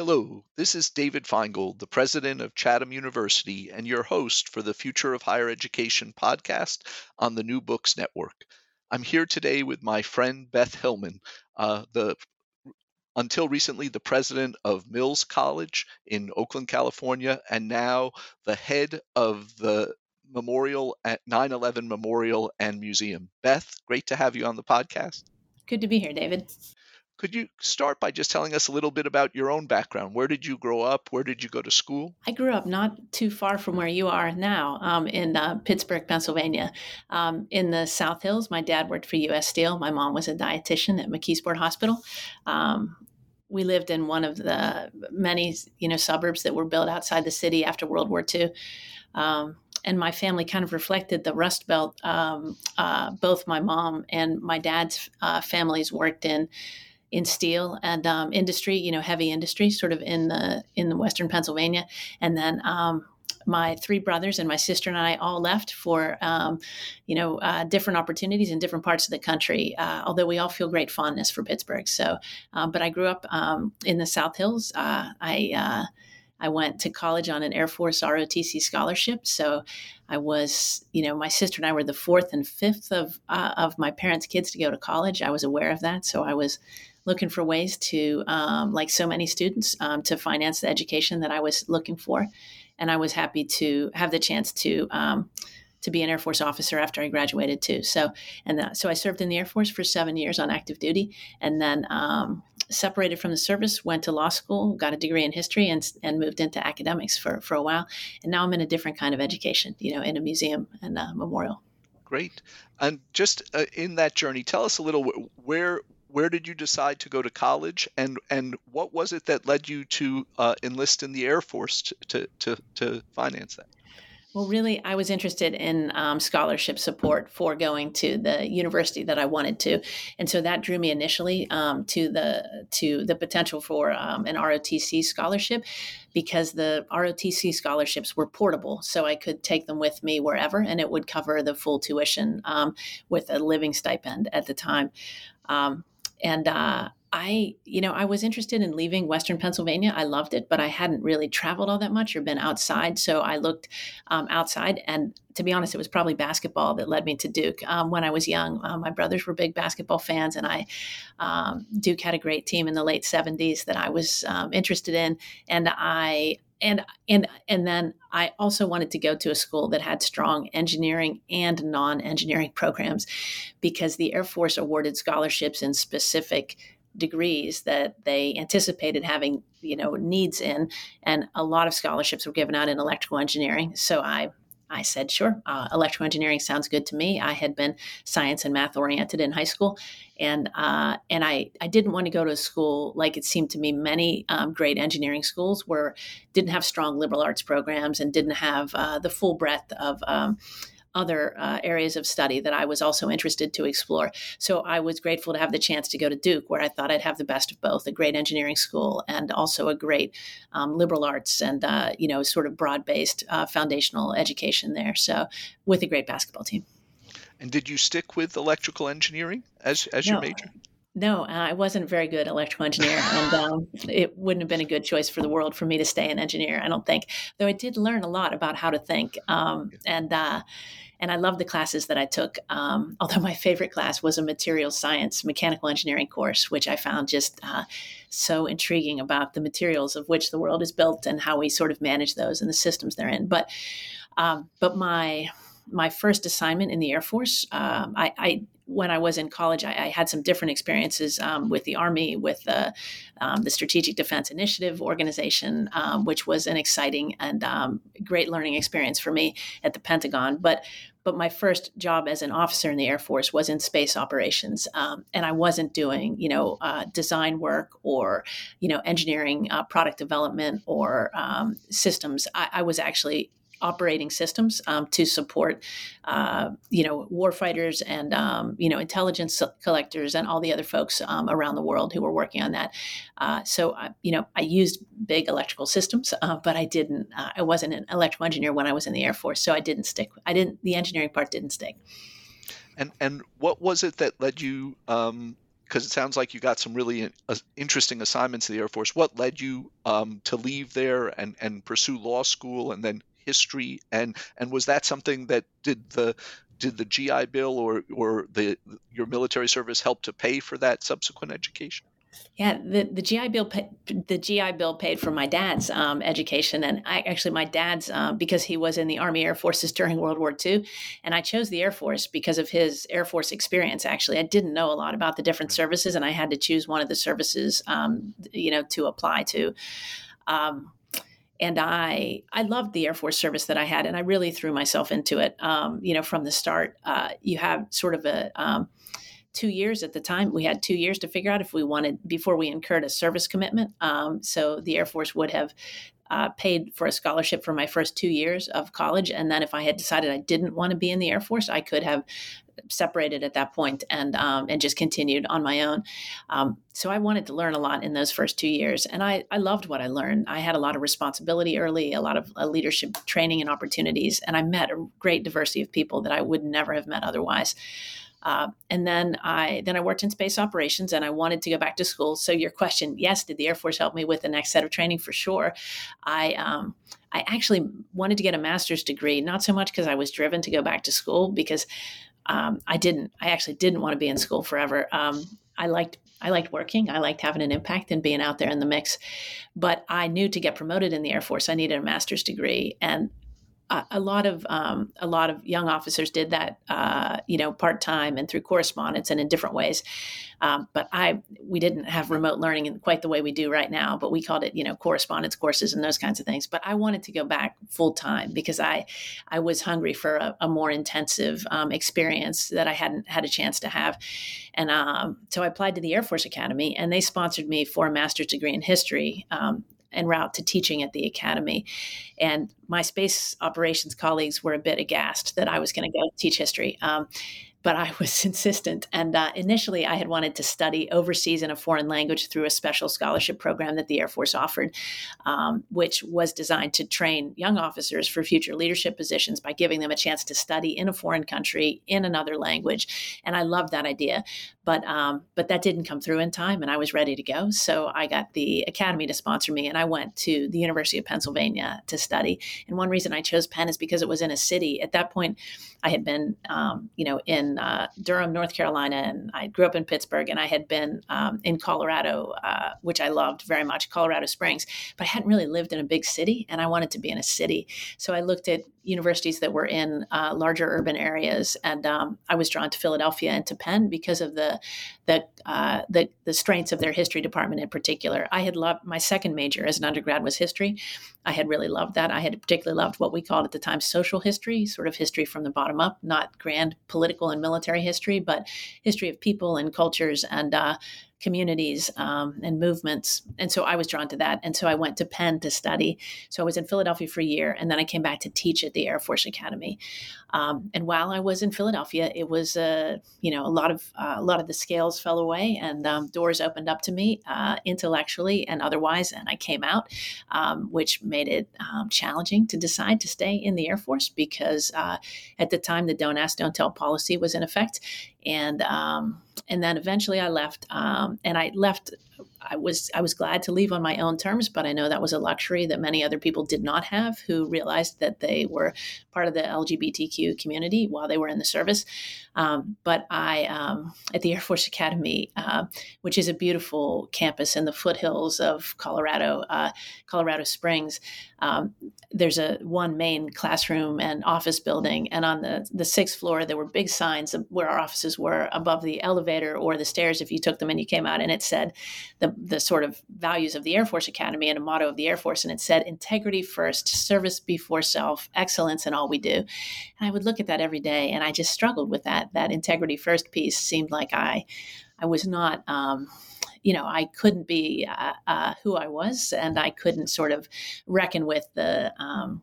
Hello, this is David Finegold, the president of Chatham University and your host for the Future of Higher Education podcast on the New Books Network. I'm here today with my friend Beth Hillman, uh, the until recently the president of Mills College in Oakland, California, and now the head of the Memorial at 9/11 Memorial and Museum. Beth, great to have you on the podcast. Good to be here, David. Could you start by just telling us a little bit about your own background? Where did you grow up? Where did you go to school? I grew up not too far from where you are now um, in uh, Pittsburgh, Pennsylvania. Um, in the South Hills, my dad worked for U.S. Steel. My mom was a dietitian at McKeesport Hospital. Um, we lived in one of the many, you know, suburbs that were built outside the city after World War II um, and my family kind of reflected the Rust Belt. Um, uh, both my mom and my dad's uh, families worked in in steel and um, industry, you know, heavy industry, sort of in the in the Western Pennsylvania, and then. Um, my three brothers and my sister and I all left for, um, you know, uh, different opportunities in different parts of the country. Uh, although we all feel great fondness for Pittsburgh. So, um, but I grew up um, in the South Hills. Uh, I uh, I went to college on an Air Force ROTC scholarship. So I was, you know, my sister and I were the fourth and fifth of uh, of my parents' kids to go to college. I was aware of that, so I was looking for ways to, um, like so many students, um, to finance the education that I was looking for. And I was happy to have the chance to um, to be an Air Force officer after I graduated too. So and so I served in the Air Force for seven years on active duty, and then um, separated from the service, went to law school, got a degree in history, and and moved into academics for for a while. And now I'm in a different kind of education, you know, in a museum and a memorial. Great. And just uh, in that journey, tell us a little where where did you decide to go to college? And and what was it that led you to uh, enlist in the air force to, to, to, finance that? Well, really, I was interested in um, scholarship support for going to the university that I wanted to, and so that drew me initially um, to the to the potential for um, an ROTC scholarship, because the ROTC scholarships were portable, so I could take them with me wherever, and it would cover the full tuition um, with a living stipend at the time. Um, and uh, I, you know, I was interested in leaving Western Pennsylvania. I loved it, but I hadn't really traveled all that much or been outside. So I looked um, outside, and to be honest, it was probably basketball that led me to Duke. Um, when I was young, uh, my brothers were big basketball fans, and I um, Duke had a great team in the late '70s that I was um, interested in, and I and and and then I also wanted to go to a school that had strong engineering and non-engineering programs because the Air Force awarded scholarships in specific degrees that they anticipated having you know needs in and a lot of scholarships were given out in electrical engineering. So i I said, sure, uh, electrical engineering sounds good to me. I had been science and math oriented in high school, and uh, and I I didn't want to go to a school like it seemed to me many um, great engineering schools were didn't have strong liberal arts programs and didn't have uh, the full breadth of um, other uh, areas of study that I was also interested to explore. So I was grateful to have the chance to go to Duke, where I thought I'd have the best of both a great engineering school and also a great um, liberal arts and, uh, you know, sort of broad based uh, foundational education there. So with a great basketball team. And did you stick with electrical engineering as, as no. your major? No, uh, I wasn't a very good electrical engineer, and um, it wouldn't have been a good choice for the world for me to stay an engineer. I don't think, though I did learn a lot about how to think, um, and uh, and I loved the classes that I took. Um, although my favorite class was a materials science mechanical engineering course, which I found just uh, so intriguing about the materials of which the world is built and how we sort of manage those and the systems they're in. But um, but my my first assignment in the Air Force, um, I, I when I was in college, I, I had some different experiences um, with the Army, with the, um, the Strategic Defense Initiative Organization, um, which was an exciting and um, great learning experience for me at the Pentagon. But but my first job as an officer in the Air Force was in space operations, um, and I wasn't doing you know uh, design work or you know engineering, uh, product development, or um, systems. I, I was actually operating systems um, to support, uh, you know, warfighters and um, you know intelligence collectors and all the other folks um, around the world who were working on that. Uh, so, I, you know, I used big electrical systems, uh, but I didn't. Uh, I wasn't an electrical engineer when I was in the Air Force, so I didn't stick. I didn't. The engineering part didn't stick. And and what was it that led you? Um, because it sounds like you got some really uh, interesting assignments in the Air Force. What led you um, to leave there and, and pursue law school and then history and and was that something that did the did the GI Bill or or the your military service help to pay for that subsequent education? Yeah, the, the GI Bill pay, the GI Bill paid for my dad's um, education, and I actually my dad's um, because he was in the Army Air Forces during World War II, and I chose the Air Force because of his Air Force experience. Actually, I didn't know a lot about the different services, and I had to choose one of the services, um, you know, to apply to. Um, and I I loved the Air Force service that I had, and I really threw myself into it. Um, you know, from the start, uh, you have sort of a um, two years at the time. We had two years to figure out if we wanted before we incurred a service commitment. Um, so the Air Force would have uh, paid for a scholarship for my first two years of college. And then if I had decided I didn't want to be in the Air Force, I could have separated at that point and um, and just continued on my own. Um, so I wanted to learn a lot in those first two years, and I I loved what I learned. I had a lot of responsibility early, a lot of uh, leadership training and opportunities, and I met a great diversity of people that I would never have met otherwise. Uh, and then I then I worked in space operations, and I wanted to go back to school. So your question, yes, did the Air Force help me with the next set of training for sure? I um, I actually wanted to get a master's degree, not so much because I was driven to go back to school, because um, I didn't. I actually didn't want to be in school forever. Um, I liked I liked working. I liked having an impact and being out there in the mix. But I knew to get promoted in the Air Force, I needed a master's degree, and a lot of um, a lot of young officers did that, uh, you know, part time and through correspondence and in different ways. Um, but I we didn't have remote learning in quite the way we do right now. But we called it, you know, correspondence courses and those kinds of things. But I wanted to go back full time because I I was hungry for a, a more intensive um, experience that I hadn't had a chance to have. And um, so I applied to the Air Force Academy, and they sponsored me for a master's degree in history um, en route to teaching at the academy. And my space operations colleagues were a bit aghast that I was going to go teach history. Um, but I was insistent. And uh, initially, I had wanted to study overseas in a foreign language through a special scholarship program that the Air Force offered, um, which was designed to train young officers for future leadership positions by giving them a chance to study in a foreign country in another language. And I loved that idea. But um, but that didn't come through in time, and I was ready to go. So I got the academy to sponsor me, and I went to the University of Pennsylvania to study. And one reason I chose Penn is because it was in a city. At that point, I had been, um, you know, in uh, Durham, North Carolina, and I grew up in Pittsburgh, and I had been um, in Colorado, uh, which I loved very much, Colorado Springs. But I hadn't really lived in a big city, and I wanted to be in a city. So I looked at universities that were in uh, larger urban areas, and um, I was drawn to Philadelphia and to Penn because of the the, uh, the the strengths of their history department in particular. I had loved my second major as an undergrad was history. I had really loved that. I had particularly loved what we called at the time social history, sort of history from the bottom up, not grand political and military history, but history of people and cultures and uh, communities um, and movements. And so I was drawn to that. And so I went to Penn to study. So I was in Philadelphia for a year, and then I came back to teach at the Air Force Academy. Um, and while I was in Philadelphia, it was uh, you know a lot of uh, a lot of the scales fell away, and um, doors opened up to me uh, intellectually and otherwise. And I came out, um, which made it um, challenging to decide to stay in the Air Force because uh, at the time the "Don't Ask, Don't Tell" policy was in effect, and um, and then eventually I left, um, and I left I was I was glad to leave on my own terms, but I know that was a luxury that many other people did not have who realized that they were part of the LGBTQ community while they were in the service. Um, but I, um, at the Air Force Academy, uh, which is a beautiful campus in the foothills of Colorado, uh, Colorado Springs, um, there's a one main classroom and office building, and on the the sixth floor there were big signs where our offices were above the elevator or the stairs if you took them and you came out, and it said the the sort of values of the Air Force Academy and a motto of the Air Force, and it said integrity first, service before self, excellence in all we do. And I would look at that every day, and I just struggled with that. That integrity first piece seemed like I I was not. Um, you know, I couldn't be uh, uh, who I was, and I couldn't sort of reckon with the. Um,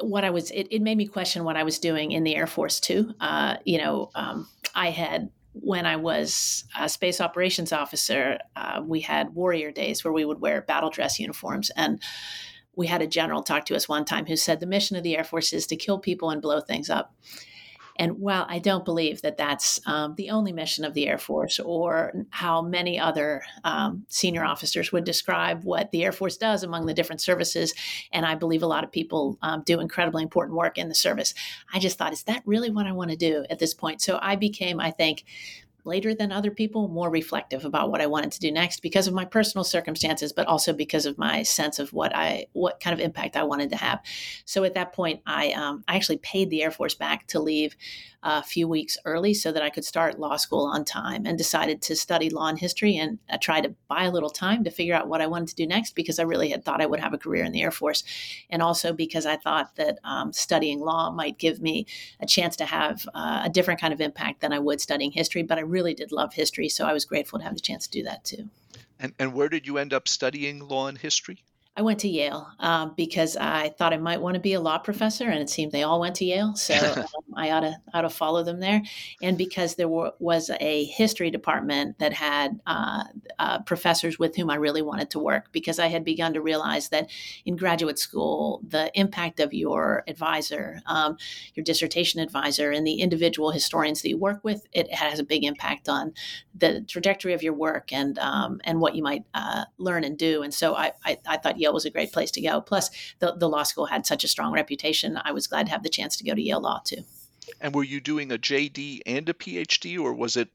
what I was, it, it, made me question what I was doing in the Air Force too. Uh, you know, um, I had when I was a space operations officer, uh, we had warrior days where we would wear battle dress uniforms. And we had a general talk to us one time who said the mission of the Air Force is to kill people and blow things up. And while I don't believe that that's um, the only mission of the Air Force or how many other um, senior officers would describe what the Air Force does among the different services, and I believe a lot of people um, do incredibly important work in the service, I just thought, is that really what I want to do at this point? So I became, I think, later than other people, more reflective about what I wanted to do next because of my personal circumstances, but also because of my sense of what I what kind of impact I wanted to have. So at that point, I um, I actually paid the Air Force back to leave a few weeks early so that I could start law school on time and decided to study law and history and I tried to buy a little time to figure out what I wanted to do next because I really had thought I would have a career in the Air Force. And also because I thought that um, studying law might give me a chance to have uh, a different kind of impact than I would studying history. But I really did love history, so I was grateful to have the chance to do that too. And, and where did you end up studying law and history? I went to Yale um, because I thought I might want to be a law professor, and it seemed they all went to Yale, so um, I ought to ought to follow them there. And because there were, was a history department that had uh, uh, professors with whom I really wanted to work, because I had begun to realize that in graduate school, the impact of your advisor, um, your dissertation advisor, and the individual historians that you work with, it has a big impact on the trajectory of your work and um, and what you might uh, learn and do. And so I, I, I thought Yale was a great place to go. Plus, the, the law school had such a strong reputation. I was glad to have the chance to go to Yale Law too. And were you doing a JD and a PhD, or was it?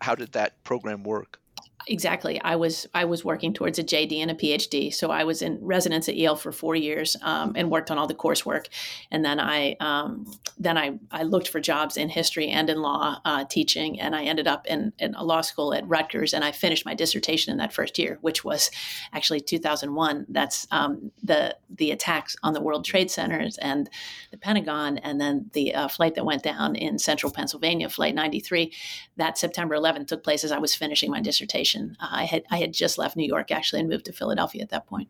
How did that program work? Exactly. I was I was working towards a JD and a PhD. So I was in residence at Yale for four years um, and worked on all the coursework. And then I um, then I, I looked for jobs in history and in law uh, teaching. And I ended up in, in a law school at Rutgers. And I finished my dissertation in that first year, which was actually 2001. That's um, the the attacks on the World Trade Centers and the Pentagon, and then the uh, flight that went down in central Pennsylvania, Flight 93. That September 11th took place as I was finishing my dissertation I had I had just left New York actually and moved to Philadelphia at that point.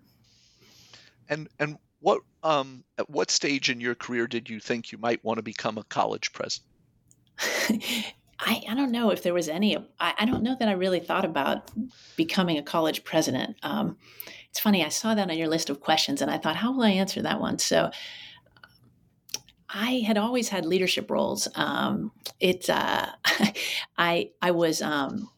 And and what um, at what stage in your career did you think you might want to become a college president? I, I don't know if there was any. I, I, don't know that I really thought about becoming a college president. Um, it's funny. I saw that on your list of questions, and I thought, how will I answer that one? So, I had always had leadership roles. Um, it. Uh, I I was um,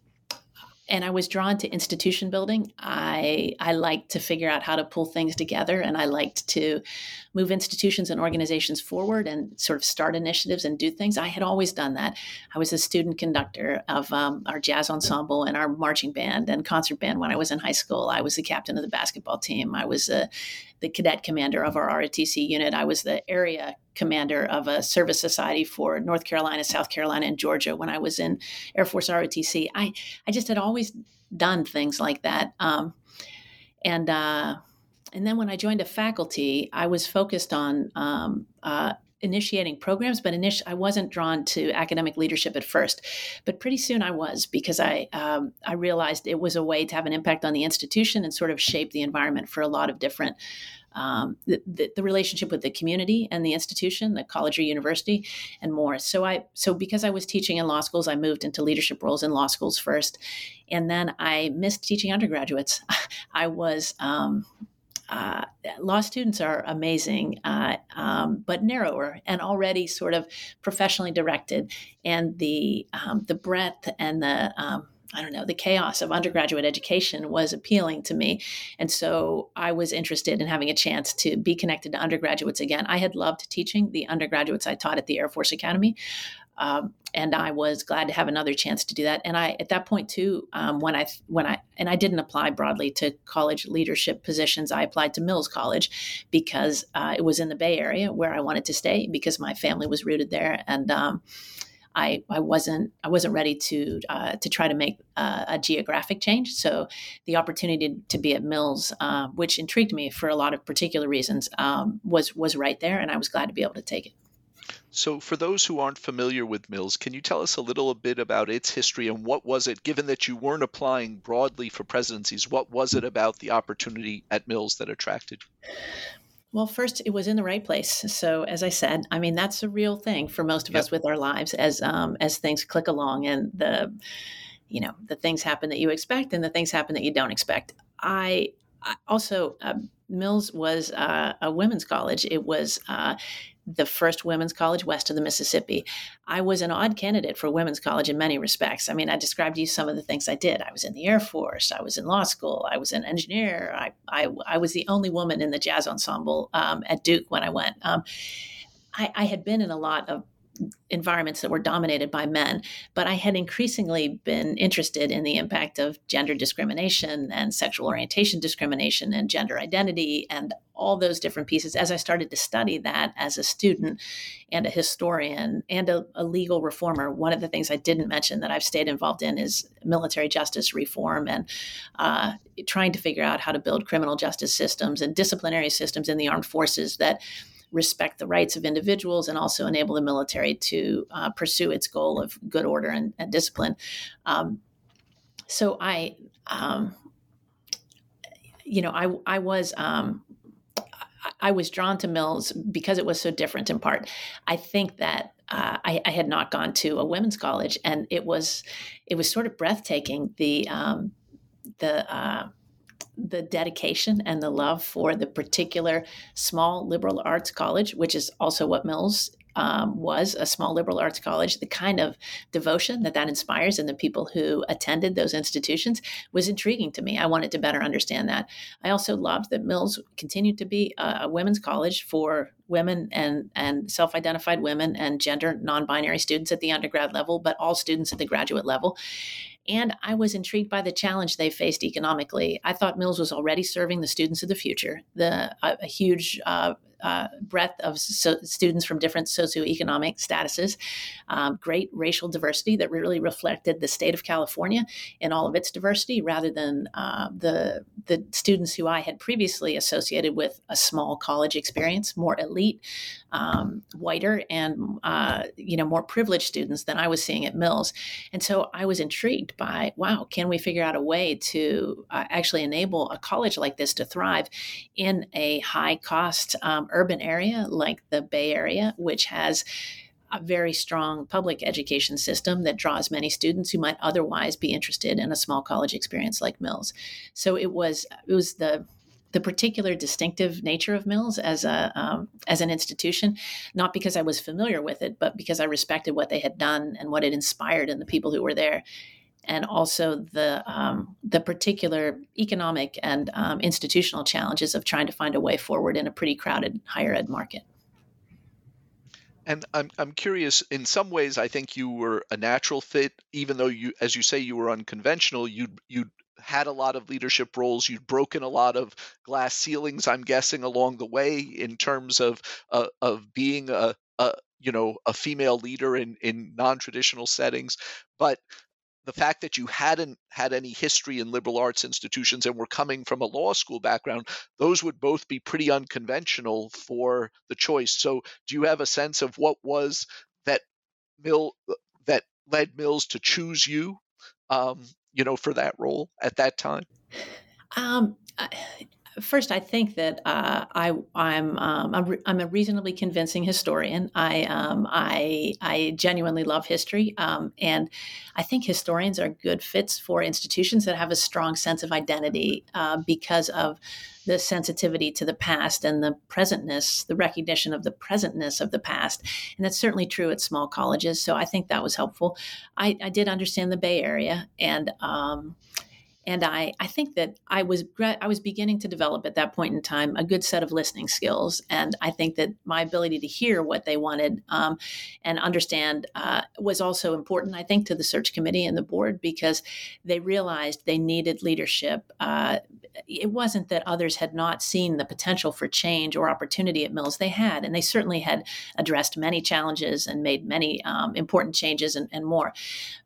and I was drawn to institution building. I I liked to figure out how to pull things together, and I liked to move institutions and organizations forward and sort of start initiatives and do things. I had always done that. I was a student conductor of um, our jazz ensemble and our marching band and concert band when I was in high school. I was the captain of the basketball team. I was a the cadet commander of our ROTC unit. I was the area commander of a service society for North Carolina, South Carolina, and Georgia when I was in Air Force ROTC. I, I just had always done things like that. Um, and, uh, and then when I joined a faculty, I was focused on um, uh, initiating programs, but init- I wasn't drawn to academic leadership at first. But pretty soon I was because I um, I realized it was a way to have an impact on the institution and sort of shape the environment for a lot of different. Um, the, the, the, relationship with the community and the institution, the college or university, and more. So I so because I was teaching in law schools, I moved into leadership roles in law schools first, and then I missed teaching undergraduates. I was um, uh, law students are amazing, uh, um, but narrower and already sort of professionally directed, and the um, the breadth and the um, I don't know, the chaos of undergraduate education was appealing to me. And so I was interested in having a chance to be connected to undergraduates again. I had loved teaching the undergraduates I taught at the Air Force Academy. Um, and I was glad to have another chance to do that. And I, at that point too, um, when I, when I, and I didn't apply broadly to college leadership positions. I applied to Mills College because uh, it was in the Bay Area where I wanted to stay because my family was rooted there, and um, I, I wasn't I wasn't ready to uh, to try to make uh, a geographic change. So the opportunity to be at Mills, uh, which intrigued me for a lot of particular reasons, um, was was right there, and I was glad to be able to take it. So, for those who aren't familiar with Mills, can you tell us a little bit about its history and what was it, given that you weren't applying broadly for presidencies, what was it about the opportunity at Mills that attracted you? Well, first, it was in the right place. So, as I said, I mean that's a real thing for most of yep. us with our lives as um, as things click along and the you know the things happen that you expect and the things happen that you don't expect. I, I also uh, Mills was uh, a women's college. It was uh, the first women's college west of the Mississippi. I was an odd candidate for women's college in many respects. I mean, I described to you some of the things I did. I was in the Air Force. I was in law school. I was an engineer. I, I, I was the only woman in the jazz ensemble um, at Duke when I went. Um, I, I had been in a lot of environments that were dominated by men. But I had increasingly been interested in the impact of gender discrimination and sexual orientation discrimination and gender identity and all those different pieces as I started to study that as a student and a historian and a, a legal reformer. One of the things I didn't mention that I've stayed involved in is military justice reform and uh, trying to figure out how to build criminal justice systems and disciplinary systems in the armed forces that respect the rights of individuals and also enable the military to uh, pursue its goal of good order and, and discipline. Um, so I, um, you know, I I was. Um, I was drawn to Mills because it was so different in part. I think that uh, I, I, had not gone to a women's college, and it was it was sort of breathtaking. The um, the uh, the dedication and the love for the particular small liberal arts college, which is also what Mills um, was a small liberal arts college, the kind of devotion that that inspires in the people who attended those institutions was intriguing to me. I wanted to better understand that. I also loved that Mills continued to be a, a women's college for women and, and self identified women and gender non binary students at the undergrad level, but all students at the graduate level. And I was intrigued by the challenge they faced economically. I thought Mills was already serving the students of the future, the a, a huge uh, uh, breadth of so students from different socioeconomic statuses, um, great racial diversity that really reflected the state of California in all of its diversity, rather than uh, the the students who I had previously associated with a small college experience, more elite, um, whiter, and uh, you know more privileged students than I was seeing at Mills. And so I was intrigued by, wow, can we figure out a way to uh, actually enable a college like this to thrive in a high cost um, urban area like the Bay Area, which has a very strong public education system that draws many students who might otherwise be interested in a small college experience like Mills. So it was it was the the particular distinctive nature of Mills as a um, as an institution, not because I was familiar with it, but because I respected what they had done and what it inspired in the people who were there and also the um, the particular economic and um, institutional challenges of trying to find a way forward in a pretty crowded higher ed market. And I'm I'm curious. In some ways, I think you were a natural fit, even though you, as you say, you were unconventional. You you had a lot of leadership roles. You'd broken a lot of glass ceilings. I'm guessing along the way in terms of uh, of being a, a you know a female leader in in non-traditional settings. But the fact that you hadn't had any history in liberal arts institutions and were coming from a law school background, those would both be pretty unconventional for the choice. So, do you have a sense of what was that Mill that led Mills to choose you, um, you know, for that role at that time? Um, first, I think that uh, I I'm um, I'm, re- I'm, a reasonably convincing historian. I um, I I genuinely love history, um, and I think historians are good fits for institutions that have a strong sense of identity uh, because of the sensitivity to the past and the presentness, the recognition of the presentness of the past. And that's certainly true at small colleges. So I think that was helpful. I, I did understand the Bay Area and um, and I, I think that I was I was beginning to develop at that point in time a good set of listening skills, and I think that my ability to hear what they wanted um, and understand uh, was also important. I think to the search committee and the board because they realized they needed leadership. Uh, it wasn't that others had not seen the potential for change or opportunity at Mills; they had, and they certainly had addressed many challenges and made many um, important changes and, and more.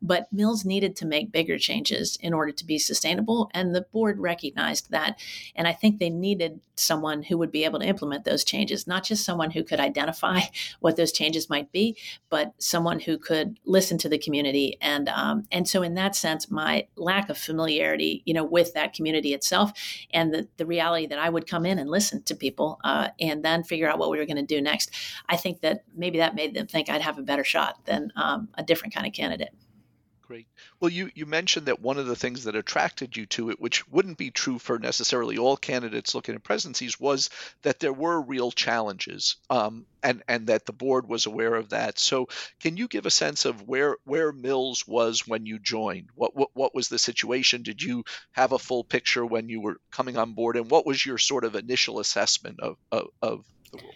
But Mills needed to make bigger changes in order to be sustainable. And the board recognized that. And I think they needed someone who would be able to implement those changes, not just someone who could identify what those changes might be, but someone who could listen to the community. And um, and so in that sense, my lack of familiarity, you know, with that community itself, and the the reality that I would come in and listen to people, uh, and then figure out what we were going to do next. I think that maybe that made them think I'd have a better shot than um, a different kind of candidate. Great. Well, you, you mentioned that one of the things that attracted you to it, which wouldn't be true for necessarily all candidates looking at presidencies, was that there were real challenges, um, and and that the board was aware of that. So, can you give a sense of where where Mills was when you joined? What what what was the situation? Did you have a full picture when you were coming on board, and what was your sort of initial assessment of of, of the role?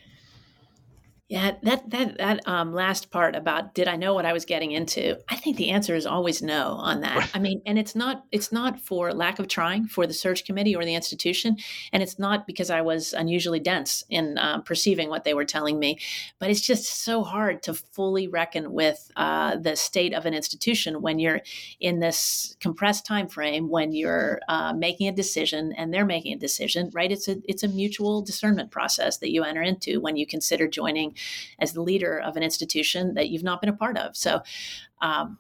Yeah, that that that um, last part about did I know what I was getting into? I think the answer is always no on that. I mean, and it's not it's not for lack of trying for the search committee or the institution, and it's not because I was unusually dense in um, perceiving what they were telling me, but it's just so hard to fully reckon with uh, the state of an institution when you're in this compressed time frame when you're uh, making a decision and they're making a decision. Right? It's a it's a mutual discernment process that you enter into when you consider joining as the leader of an institution that you've not been a part of. So, um,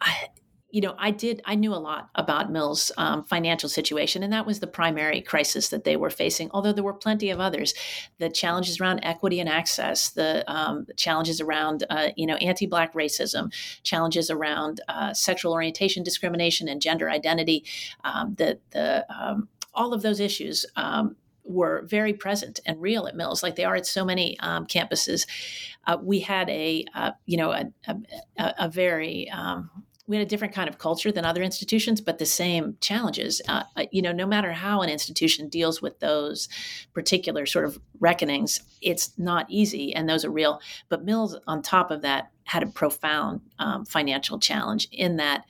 I, you know, I did, I knew a lot about Mill's um, financial situation, and that was the primary crisis that they were facing, although there were plenty of others. The challenges around equity and access, the um, challenges around, uh, you know, anti Black racism, challenges around uh, sexual orientation discrimination and gender identity, um, the, the, um, all of those issues um, were very present and real at Mills, like they are at so many um, campuses. Uh, we had a, uh, you know, a, a, a very um, we had a different kind of culture than other institutions, but the same challenges. Uh, uh, you know, no matter how an institution deals with those particular sort of reckonings, it's not easy, and those are real. But Mills, on top of that, had a profound um, financial challenge in that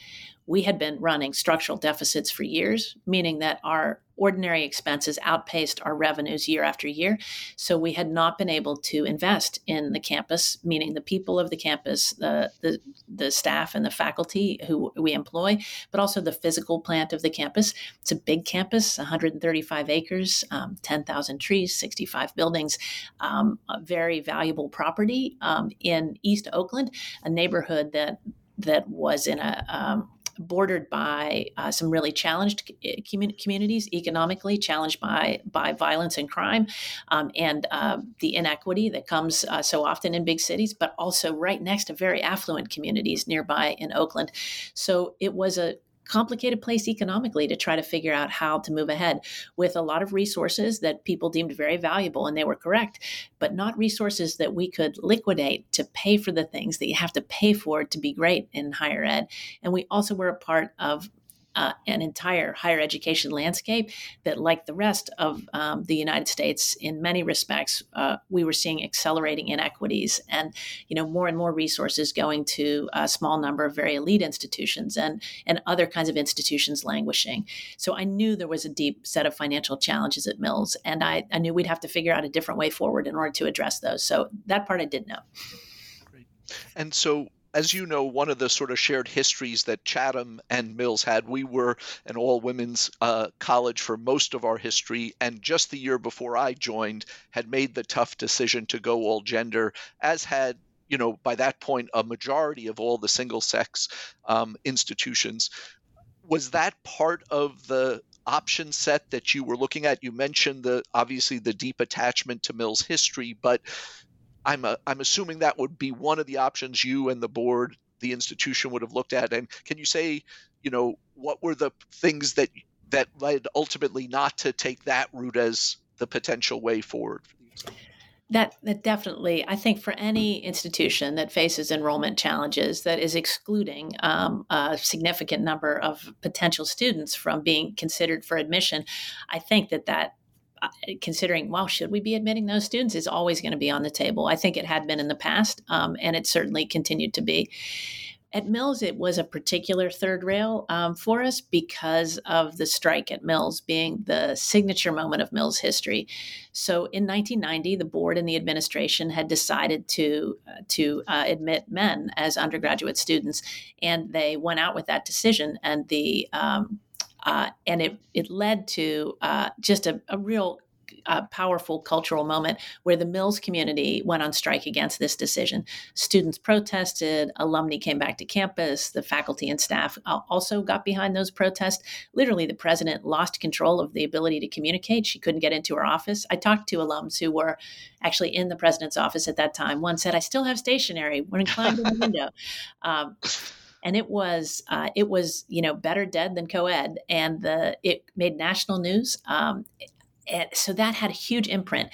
we had been running structural deficits for years, meaning that our ordinary expenses outpaced our revenues year after year. So we had not been able to invest in the campus, meaning the people of the campus, the, the, the staff and the faculty who we employ, but also the physical plant of the campus. It's a big campus, 135 acres, um, 10,000 trees, 65 buildings, um, very valuable property um, in East Oakland, a neighborhood that that was in a um, bordered by uh, some really challenged eh, communities economically, challenged by by violence and crime, um, and uh, the inequity that comes uh, so often in big cities, but also right next to very affluent communities nearby in Oakland. So it was a complicated place economically to try to figure out how to move ahead with a lot of resources that people deemed very valuable and they were correct, but not resources that we could liquidate to pay for the things that you have to pay for to be great in higher ed. And we also were a part of uh, an entire higher education landscape that, like the rest of um, the United States, in many respects, uh, we were seeing accelerating inequities and you know more and more resources going to a small number of very elite institutions and and other kinds of institutions languishing. So I knew there was a deep set of financial challenges at Mills, and I, I knew we'd have to figure out a different way forward in order to address those. So that part I did know. Great. And so as you know, one of the sort of shared histories that Chatham and Mills had, we were an all women's uh, college for most of our history. And just the year before I joined, had made the tough decision to go all gender, as had you know, by that point, a majority of all the single sex um, institutions. Was that part of the option set that you were looking at? You mentioned the obviously the deep attachment to Mills history, but I'm a, I'm assuming that would be one of the options you and the board, the institution would have looked at. And can you say, you know, what were the things that that led ultimately not to take that route as the potential way forward? That, that definitely, I think for any institution that faces enrollment challenges that is excluding um, a significant number of potential students from being considered for admission, I think that that uh, considering, well, should we be admitting those students is always going to be on the table. I think it had been in the past, um, and it certainly continued to be. At Mills, it was a particular third rail um, for us because of the strike at Mills being the signature moment of Mills history. So in 1990, the board and the administration had decided to uh, to uh, admit men as undergraduate students, and they went out with that decision. And the um, uh, and it it led to uh, just a, a real a powerful cultural moment where the Mills community went on strike against this decision. Students protested, alumni came back to campus, the faculty and staff also got behind those protests. Literally, the president lost control of the ability to communicate. She couldn't get into her office. I talked to alums who were actually in the president's office at that time. One said, I still have stationery when I climbed in the window. Um, and it was uh, it was you know better dead than co-ed and the it made national news um, so that had a huge imprint.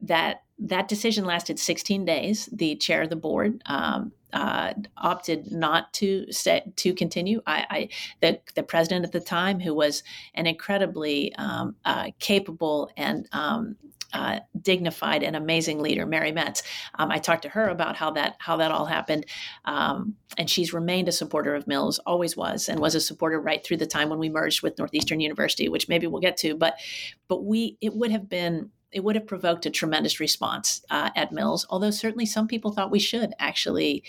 That that decision lasted 16 days. The chair of the board um, uh, opted not to set, to continue. I, I, the the president at the time, who was an incredibly um, uh, capable and um, uh, dignified and amazing leader, Mary Metz. Um, I talked to her about how that how that all happened, um, and she's remained a supporter of Mills, always was, and was a supporter right through the time when we merged with Northeastern University, which maybe we'll get to. But but we it would have been it would have provoked a tremendous response uh, at Mills, although certainly some people thought we should actually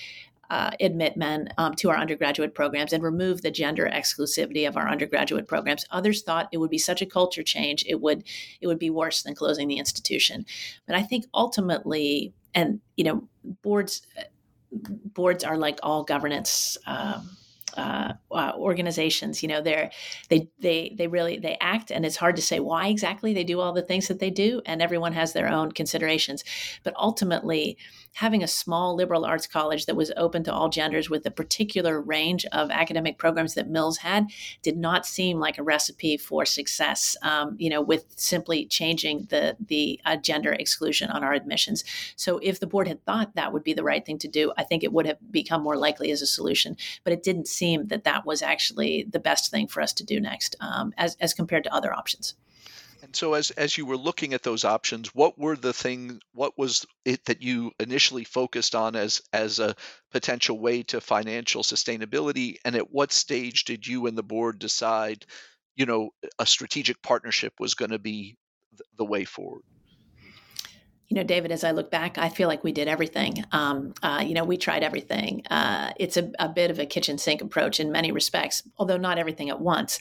uh, admit men um, to our undergraduate programs and remove the gender exclusivity of our undergraduate programs. Others thought it would be such a culture change it would it would be worse than closing the institution. But I think ultimately, and you know, boards boards are like all governance. Um, uh, uh, organizations. You know, they're they they they really they act, and it's hard to say why exactly they do all the things that they do, and everyone has their own considerations. But ultimately, having a small liberal arts college that was open to all genders with the particular range of academic programs that Mills had did not seem like a recipe for success. Um, you know, with simply changing the the uh, gender exclusion on our admissions. So if the board had thought that would be the right thing to do, I think it would have become more likely as a solution. But it didn't seem that that was actually the best thing for us to do next, um, as as compared to other options. So, as as you were looking at those options, what were the thing? What was it that you initially focused on as as a potential way to financial sustainability? And at what stage did you and the board decide, you know, a strategic partnership was going to be the way forward? You know, David, as I look back, I feel like we did everything. Um, uh, you know, we tried everything. Uh, it's a, a, bit of a kitchen sink approach in many respects, although not everything at once.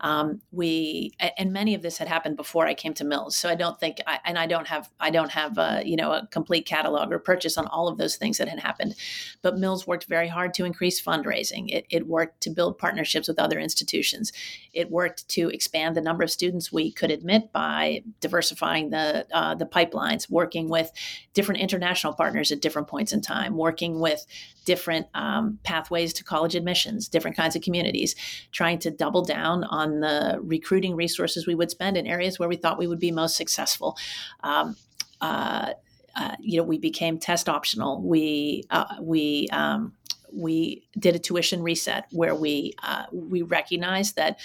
Um, we and many of this had happened before I came to Mills, so I don't think, I, and I don't have, I don't have, a, uh, you know, a complete catalog or purchase on all of those things that had happened. But Mills worked very hard to increase fundraising. It, it worked to build partnerships with other institutions. It worked to expand the number of students we could admit by diversifying the uh, the pipelines working with different international partners at different points in time, working with different um, pathways to college admissions, different kinds of communities, trying to double down on the recruiting resources we would spend in areas where we thought we would be most successful. Um, uh, uh, you know, we became test optional. We uh, we um, we did a tuition reset where we uh, we recognized that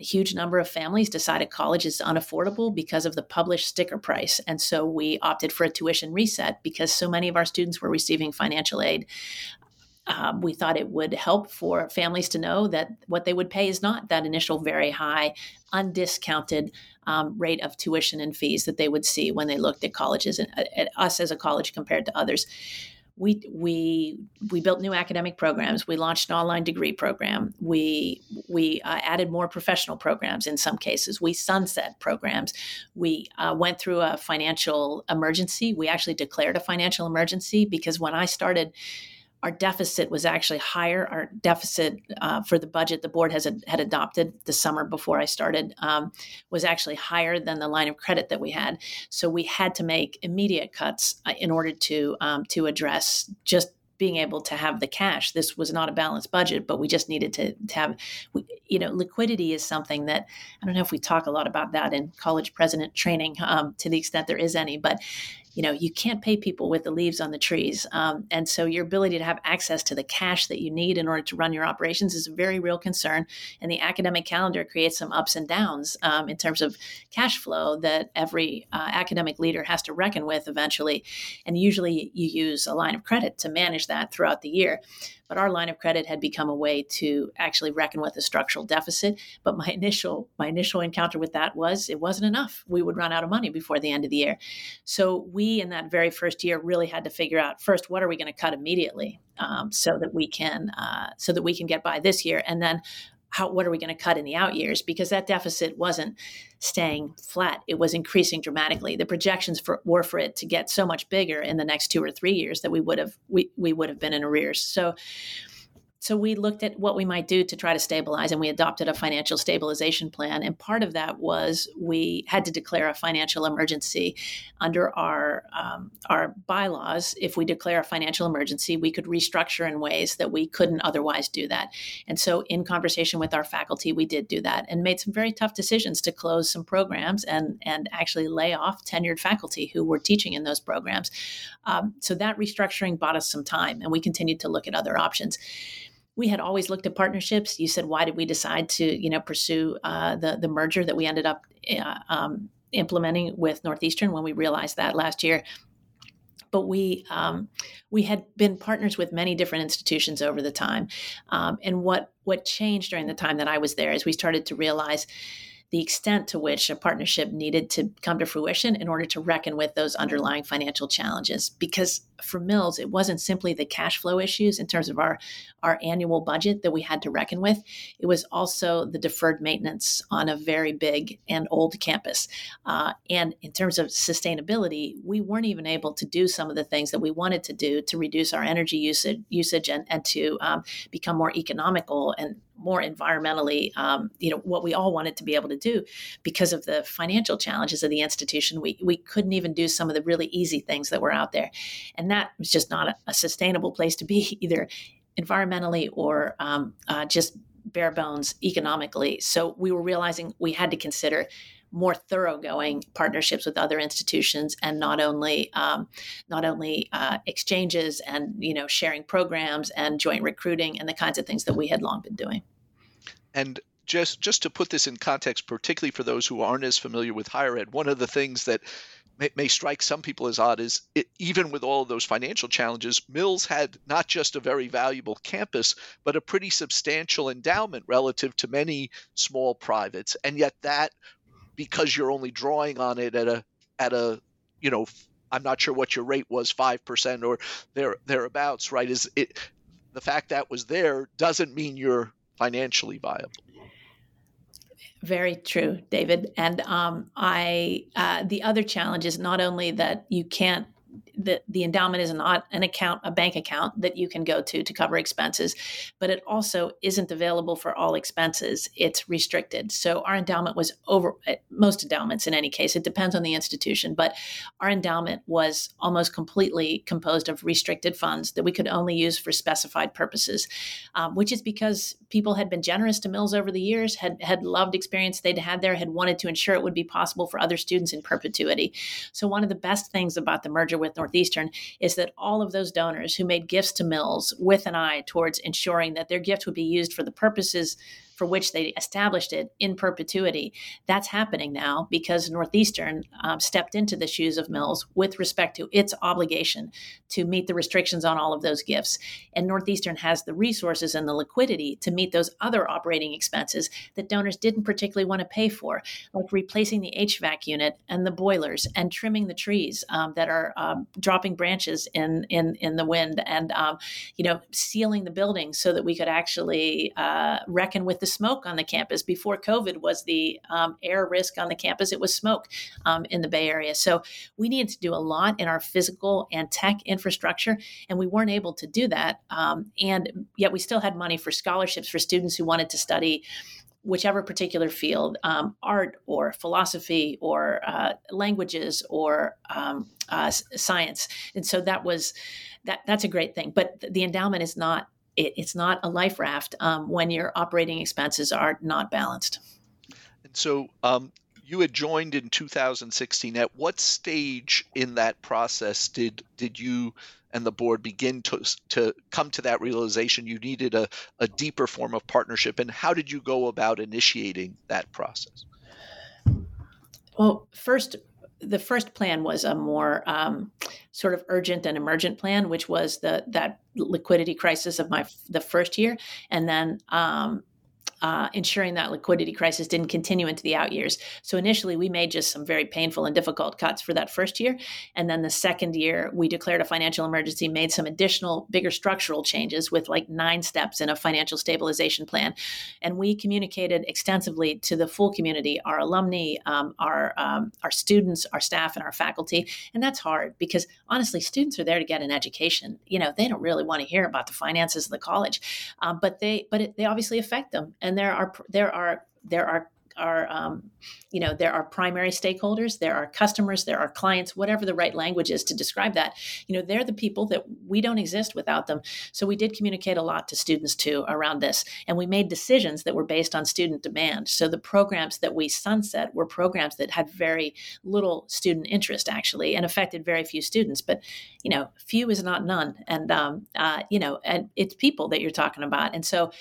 a huge number of families decided college is unaffordable because of the published sticker price. And so we opted for a tuition reset because so many of our students were receiving financial aid. Um, we thought it would help for families to know that what they would pay is not that initial very high, undiscounted um, rate of tuition and fees that they would see when they looked at colleges and at us as a college compared to others we we we built new academic programs. We launched an online degree program. We we uh, added more professional programs in some cases. We sunset programs. We uh, went through a financial emergency. We actually declared a financial emergency because when I started our deficit was actually higher. Our deficit uh, for the budget the board has had adopted the summer before I started um, was actually higher than the line of credit that we had. So we had to make immediate cuts uh, in order to um, to address just being able to have the cash. This was not a balanced budget, but we just needed to, to have, you know, liquidity is something that I don't know if we talk a lot about that in college president training um, to the extent there is any, but you know you can't pay people with the leaves on the trees um, and so your ability to have access to the cash that you need in order to run your operations is a very real concern and the academic calendar creates some ups and downs um, in terms of cash flow that every uh, academic leader has to reckon with eventually and usually you use a line of credit to manage that throughout the year but our line of credit had become a way to actually reckon with a structural deficit. But my initial my initial encounter with that was it wasn't enough. We would run out of money before the end of the year. So we in that very first year really had to figure out first what are we going to cut immediately um, so that we can uh, so that we can get by this year, and then how what are we going to cut in the out years? Because that deficit wasn't staying flat. It was increasing dramatically. The projections for, were for it to get so much bigger in the next two or three years that we would have we, we would have been in arrears. So so we looked at what we might do to try to stabilize, and we adopted a financial stabilization plan. And part of that was we had to declare a financial emergency under our um, our bylaws. If we declare a financial emergency, we could restructure in ways that we couldn't otherwise do that. And so, in conversation with our faculty, we did do that and made some very tough decisions to close some programs and and actually lay off tenured faculty who were teaching in those programs. Um, so that restructuring bought us some time, and we continued to look at other options we had always looked at partnerships. You said, why did we decide to, you know, pursue uh, the the merger that we ended up uh, um, implementing with Northeastern when we realized that last year? But we um, we had been partners with many different institutions over the time, um, and what what changed during the time that I was there is we started to realize the extent to which a partnership needed to come to fruition in order to reckon with those underlying financial challenges. Because for Mills, it wasn't simply the cash flow issues in terms of our, our annual budget that we had to reckon with, it was also the deferred maintenance on a very big and old campus. Uh, and in terms of sustainability, we weren't even able to do some of the things that we wanted to do to reduce our energy usage, usage and, and to um, become more economical and more environmentally, um, you know, what we all wanted to be able to do because of the financial challenges of the institution. We, we couldn't even do some of the really easy things that were out there. And that was just not a, a sustainable place to be, either environmentally or um, uh, just bare bones economically. So we were realizing we had to consider more thoroughgoing partnerships with other institutions and not only um, not only uh, exchanges and you know sharing programs and joint recruiting and the kinds of things that we had long been doing. And just just to put this in context, particularly for those who aren't as familiar with higher ed, one of the things that may, may strike some people as odd is it, even with all of those financial challenges, Mills had not just a very valuable campus, but a pretty substantial endowment relative to many small privates. And yet that, because you're only drawing on it at a at a you know I'm not sure what your rate was, five percent or there thereabouts, right? Is it the fact that was there doesn't mean you're financially viable. Very true, David. And um, I, uh, the other challenge is not only that you can't that the endowment is not an account, a bank account that you can go to to cover expenses, but it also isn't available for all expenses. It's restricted. So our endowment was over, eh, most endowments in any case, it depends on the institution, but our endowment was almost completely composed of restricted funds that we could only use for specified purposes, um, which is because people had been generous to Mills over the years, had, had loved experience they'd had there, had wanted to ensure it would be possible for other students in perpetuity. So one of the best things about the merger with Northeastern is that all of those donors who made gifts to Mills with an eye towards ensuring that their gift would be used for the purposes for which they established it in perpetuity. That's happening now because Northeastern um, stepped into the shoes of Mills with respect to its obligation to meet the restrictions on all of those gifts. And Northeastern has the resources and the liquidity to meet those other operating expenses that donors didn't particularly want to pay for, like replacing the HVAC unit and the boilers and trimming the trees um, that are um, dropping branches in, in, in the wind and, um, you know, sealing the building so that we could actually uh, reckon with the smoke on the campus. Before COVID was the um, air risk on the campus, it was smoke um, in the Bay Area. So we needed to do a lot in our physical and tech infrastructure, and we weren't able to do that. Um, and yet we still had money for scholarships for students who wanted to study whichever particular field, um, art or philosophy or uh, languages or um, uh, science. And so that was that. That's a great thing. But the endowment is not. It, it's not a life raft um, when your operating expenses are not balanced. And so um, you had joined in 2016. At what stage in that process did did you and the board begin to, to come to that realization you needed a, a deeper form of partnership? And how did you go about initiating that process? Well, first, the first plan was a more um, sort of urgent and emergent plan, which was the that liquidity crisis of my the first year, and then um, uh, ensuring that liquidity crisis didn't continue into the out years. So initially, we made just some very painful and difficult cuts for that first year. And then the second year, we declared a financial emergency, made some additional bigger structural changes with like nine steps in a financial stabilization plan. And we communicated extensively to the full community, our alumni, um, our, um, our students, our staff, and our faculty. And that's hard because honestly, students are there to get an education. You know, they don't really want to hear about the finances of the college, um, but they but it, they obviously affect them. And and there are there are there are are um, you know there are primary stakeholders there are customers there are clients whatever the right language is to describe that. You know they're the people that we don't exist without them. So we did communicate a lot to students too around this. And we made decisions that were based on student demand. So the programs that we sunset were programs that had very little student interest actually and affected very few students. But you know few is not none. And um, uh, you know and it's people that you're talking about. And so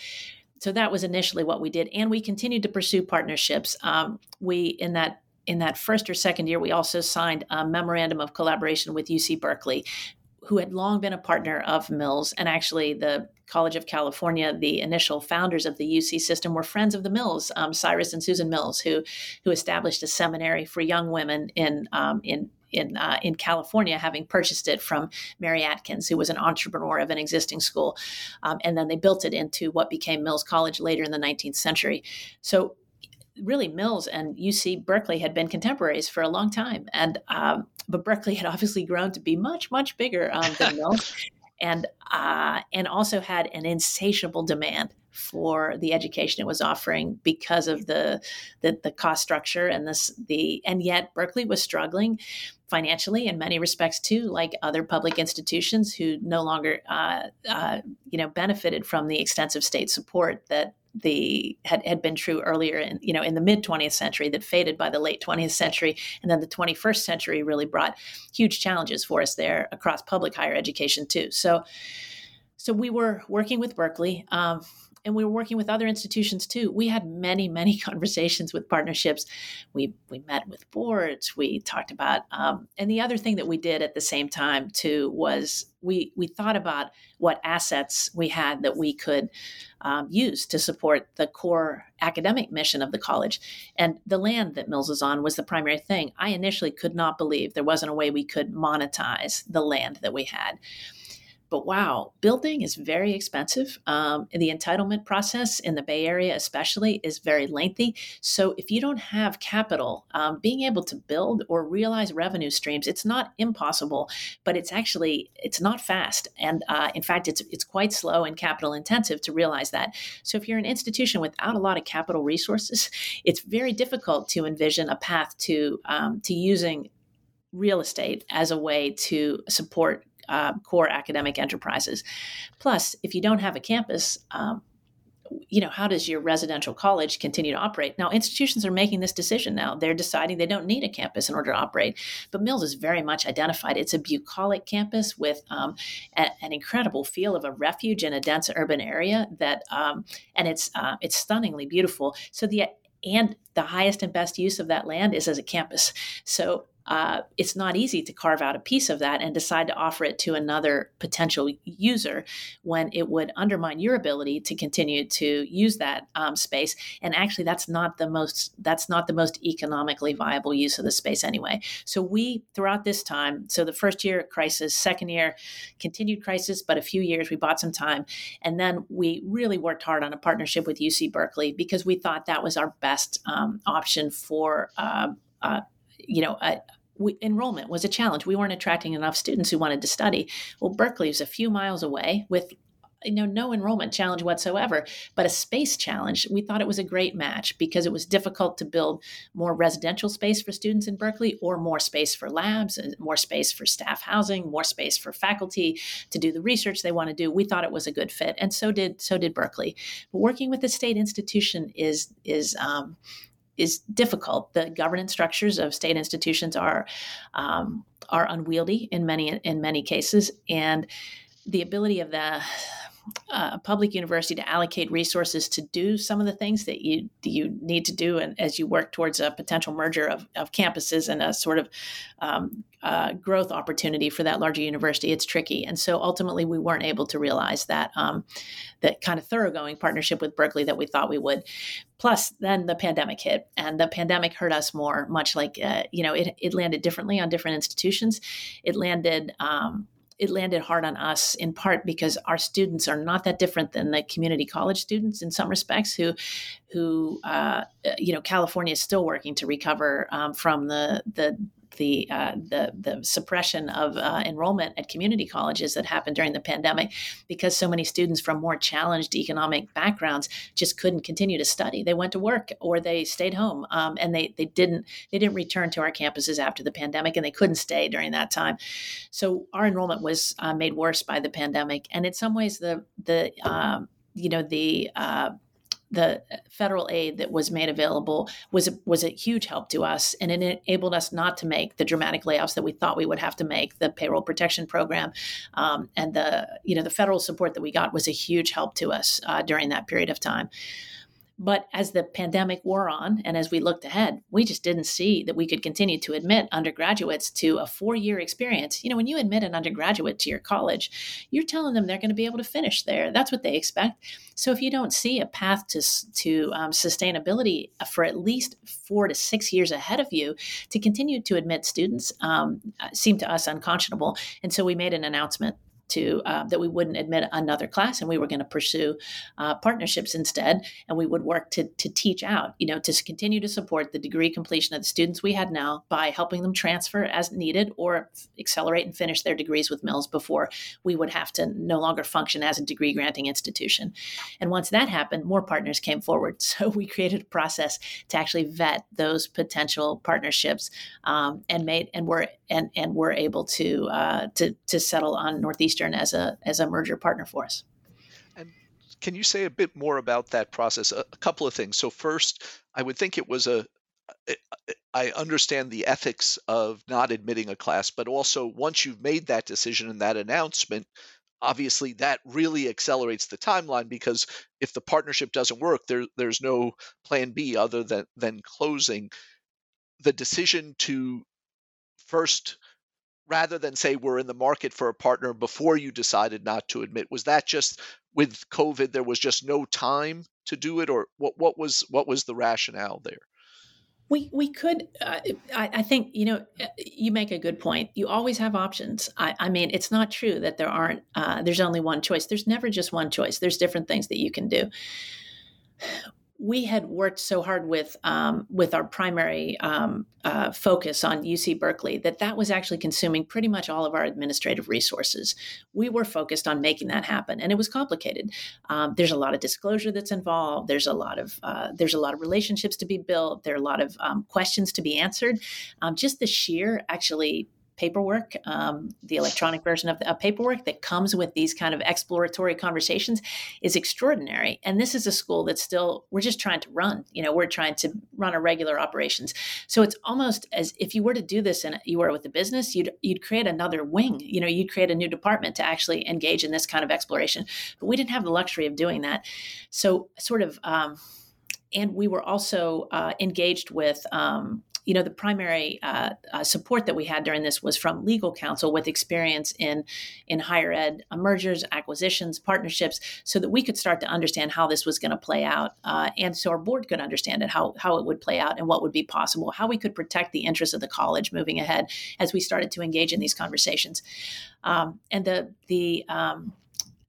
so that was initially what we did, and we continued to pursue partnerships. Um, we in that in that first or second year, we also signed a memorandum of collaboration with UC Berkeley, who had long been a partner of Mills, and actually the College of California, the initial founders of the UC system were friends of the Mills, um, Cyrus and Susan Mills, who who established a seminary for young women in um, in in uh, in California, having purchased it from Mary Atkins, who was an entrepreneur of an existing school, um, and then they built it into what became Mills College later in the 19th century. So really Mills and UC Berkeley had been contemporaries for a long time, and um, but Berkeley had obviously grown to be much much bigger um, than Mills, and uh, and also had an insatiable demand for the education it was offering because of the, the the, cost structure and this the and yet Berkeley was struggling financially in many respects too, like other public institutions who no longer uh, uh, you know benefited from the extensive state support that the had, had been true earlier in you know in the mid 20th century that faded by the late 20th century. And then the 21st century really brought huge challenges for us there across public higher education too. So so we were working with berkeley um, and we were working with other institutions too. We had many, many conversations with partnerships. We we met with boards. We talked about, um, and the other thing that we did at the same time too was we we thought about what assets we had that we could um, use to support the core academic mission of the college. And the land that Mills is on was the primary thing. I initially could not believe there wasn't a way we could monetize the land that we had. But wow, building is very expensive. Um, the entitlement process in the Bay Area, especially, is very lengthy. So if you don't have capital, um, being able to build or realize revenue streams, it's not impossible, but it's actually it's not fast. And uh, in fact, it's it's quite slow and capital intensive to realize that. So if you're an institution without a lot of capital resources, it's very difficult to envision a path to um, to using real estate as a way to support uh, core academic enterprises. Plus, if you don't have a campus, um, you know how does your residential college continue to operate? Now institutions are making this decision now. They're deciding they don't need a campus in order to operate. But mills is very much identified. It's a bucolic campus with um, a, an incredible feel of a refuge in a dense urban area that um, and it's uh, it's stunningly beautiful. So the and the highest and best use of that land is as a campus. So uh, it's not easy to carve out a piece of that and decide to offer it to another potential user when it would undermine your ability to continue to use that um, space. And actually, that's not the most that's not the most economically viable use of the space anyway. So we throughout this time, so the first year crisis, second year continued crisis, but a few years we bought some time, and then we really worked hard on a partnership with UC Berkeley because we thought that was our best um, option for. Uh, uh, you know, uh, we, enrollment was a challenge. We weren't attracting enough students who wanted to study. Well, Berkeley is a few miles away with you know no enrollment challenge whatsoever but a space challenge we thought it was a great match because it was difficult to build more residential space for students in berkeley or more space for labs and more space for staff housing more space for faculty to do the research they want to do we thought it was a good fit and so did so did berkeley but working with the state institution is is um, is difficult. The governance structures of state institutions are um, are unwieldy in many in many cases, and the ability of the uh, public university to allocate resources to do some of the things that you you need to do and as you work towards a potential merger of, of campuses and a sort of um, uh, growth opportunity for that larger university it's tricky. And so ultimately we weren't able to realize that um, that kind of thoroughgoing partnership with berkeley that we thought we would. Plus then the pandemic hit and the pandemic hurt us more much like uh, you know it, it landed differently on different institutions. It landed um, it landed hard on us in part because our students are not that different than the community college students in some respects who who uh, you know California is still working to recover um, from the the the uh, the the suppression of uh, enrollment at community colleges that happened during the pandemic because so many students from more challenged economic backgrounds just couldn't continue to study. They went to work or they stayed home, um, and they they didn't they didn't return to our campuses after the pandemic, and they couldn't stay during that time. So our enrollment was uh, made worse by the pandemic, and in some ways the the um, you know the uh, the federal aid that was made available was was a huge help to us, and it enabled us not to make the dramatic layoffs that we thought we would have to make. The payroll protection program um, and the you know the federal support that we got was a huge help to us uh, during that period of time. But as the pandemic wore on and as we looked ahead, we just didn't see that we could continue to admit undergraduates to a four year experience. You know, when you admit an undergraduate to your college, you're telling them they're going to be able to finish there. That's what they expect. So if you don't see a path to, to um, sustainability for at least four to six years ahead of you, to continue to admit students um, seemed to us unconscionable. And so we made an announcement to uh, that we wouldn't admit another class and we were going to pursue uh, partnerships instead. And we would work to, to teach out you know to continue to support the degree completion of the students we had now by helping them transfer as needed or accelerate and finish their degrees with mills before we would have to no longer function as a degree granting institution. And once that happened more partners came forward. So we created a process to actually vet those potential partnerships um, and made and were and and were able to uh, to to settle on northeastern As a as a merger partner for us. And can you say a bit more about that process? A, a couple of things. So first, I would think it was a I understand the ethics of not admitting a class, but also once you've made that decision and that announcement, obviously that really accelerates the timeline because if the partnership doesn't work, there there's no plan B other than than closing. The decision to first rather than say we're in the market for a partner before you decided not to admit? Was that just with covid there was just no time to do it or what what was what was the rationale there? We we could uh, I, I, think you know uh, you make a good point. You always have options. I, I mean it's not true that there aren't uh, there's only one choice. There's never just one choice. There's different things that you can do we had worked so hard with um, with our primary um, uh, focus on UC Berkeley that that was actually consuming pretty much all of our administrative resources. We were focused on making that happen, and it was complicated. Um, there's a lot of disclosure that's involved. There's a lot of uh, there's a lot of relationships to be built. There are a lot of um, questions to be answered. Um, just the sheer actually paperwork, um, the electronic version of, the, of paperwork that comes with these kind of exploratory conversations is extraordinary. And this is a school that's still, we're just trying to run, you know, we're trying to run our regular operations. So it's almost as if you were to do this and you were with a business, you'd, you'd create another wing, you know, you'd create a new department to actually engage in this kind of exploration. But we didn't have the luxury of doing that. So sort of, um, and we were also uh, engaged with um, you know, the primary uh, uh, support that we had during this was from legal counsel with experience in in higher ed mergers, acquisitions, partnerships, so that we could start to understand how this was going to play out, uh, and so our board could understand it, how how it would play out, and what would be possible, how we could protect the interests of the college moving ahead as we started to engage in these conversations, um, and the the um,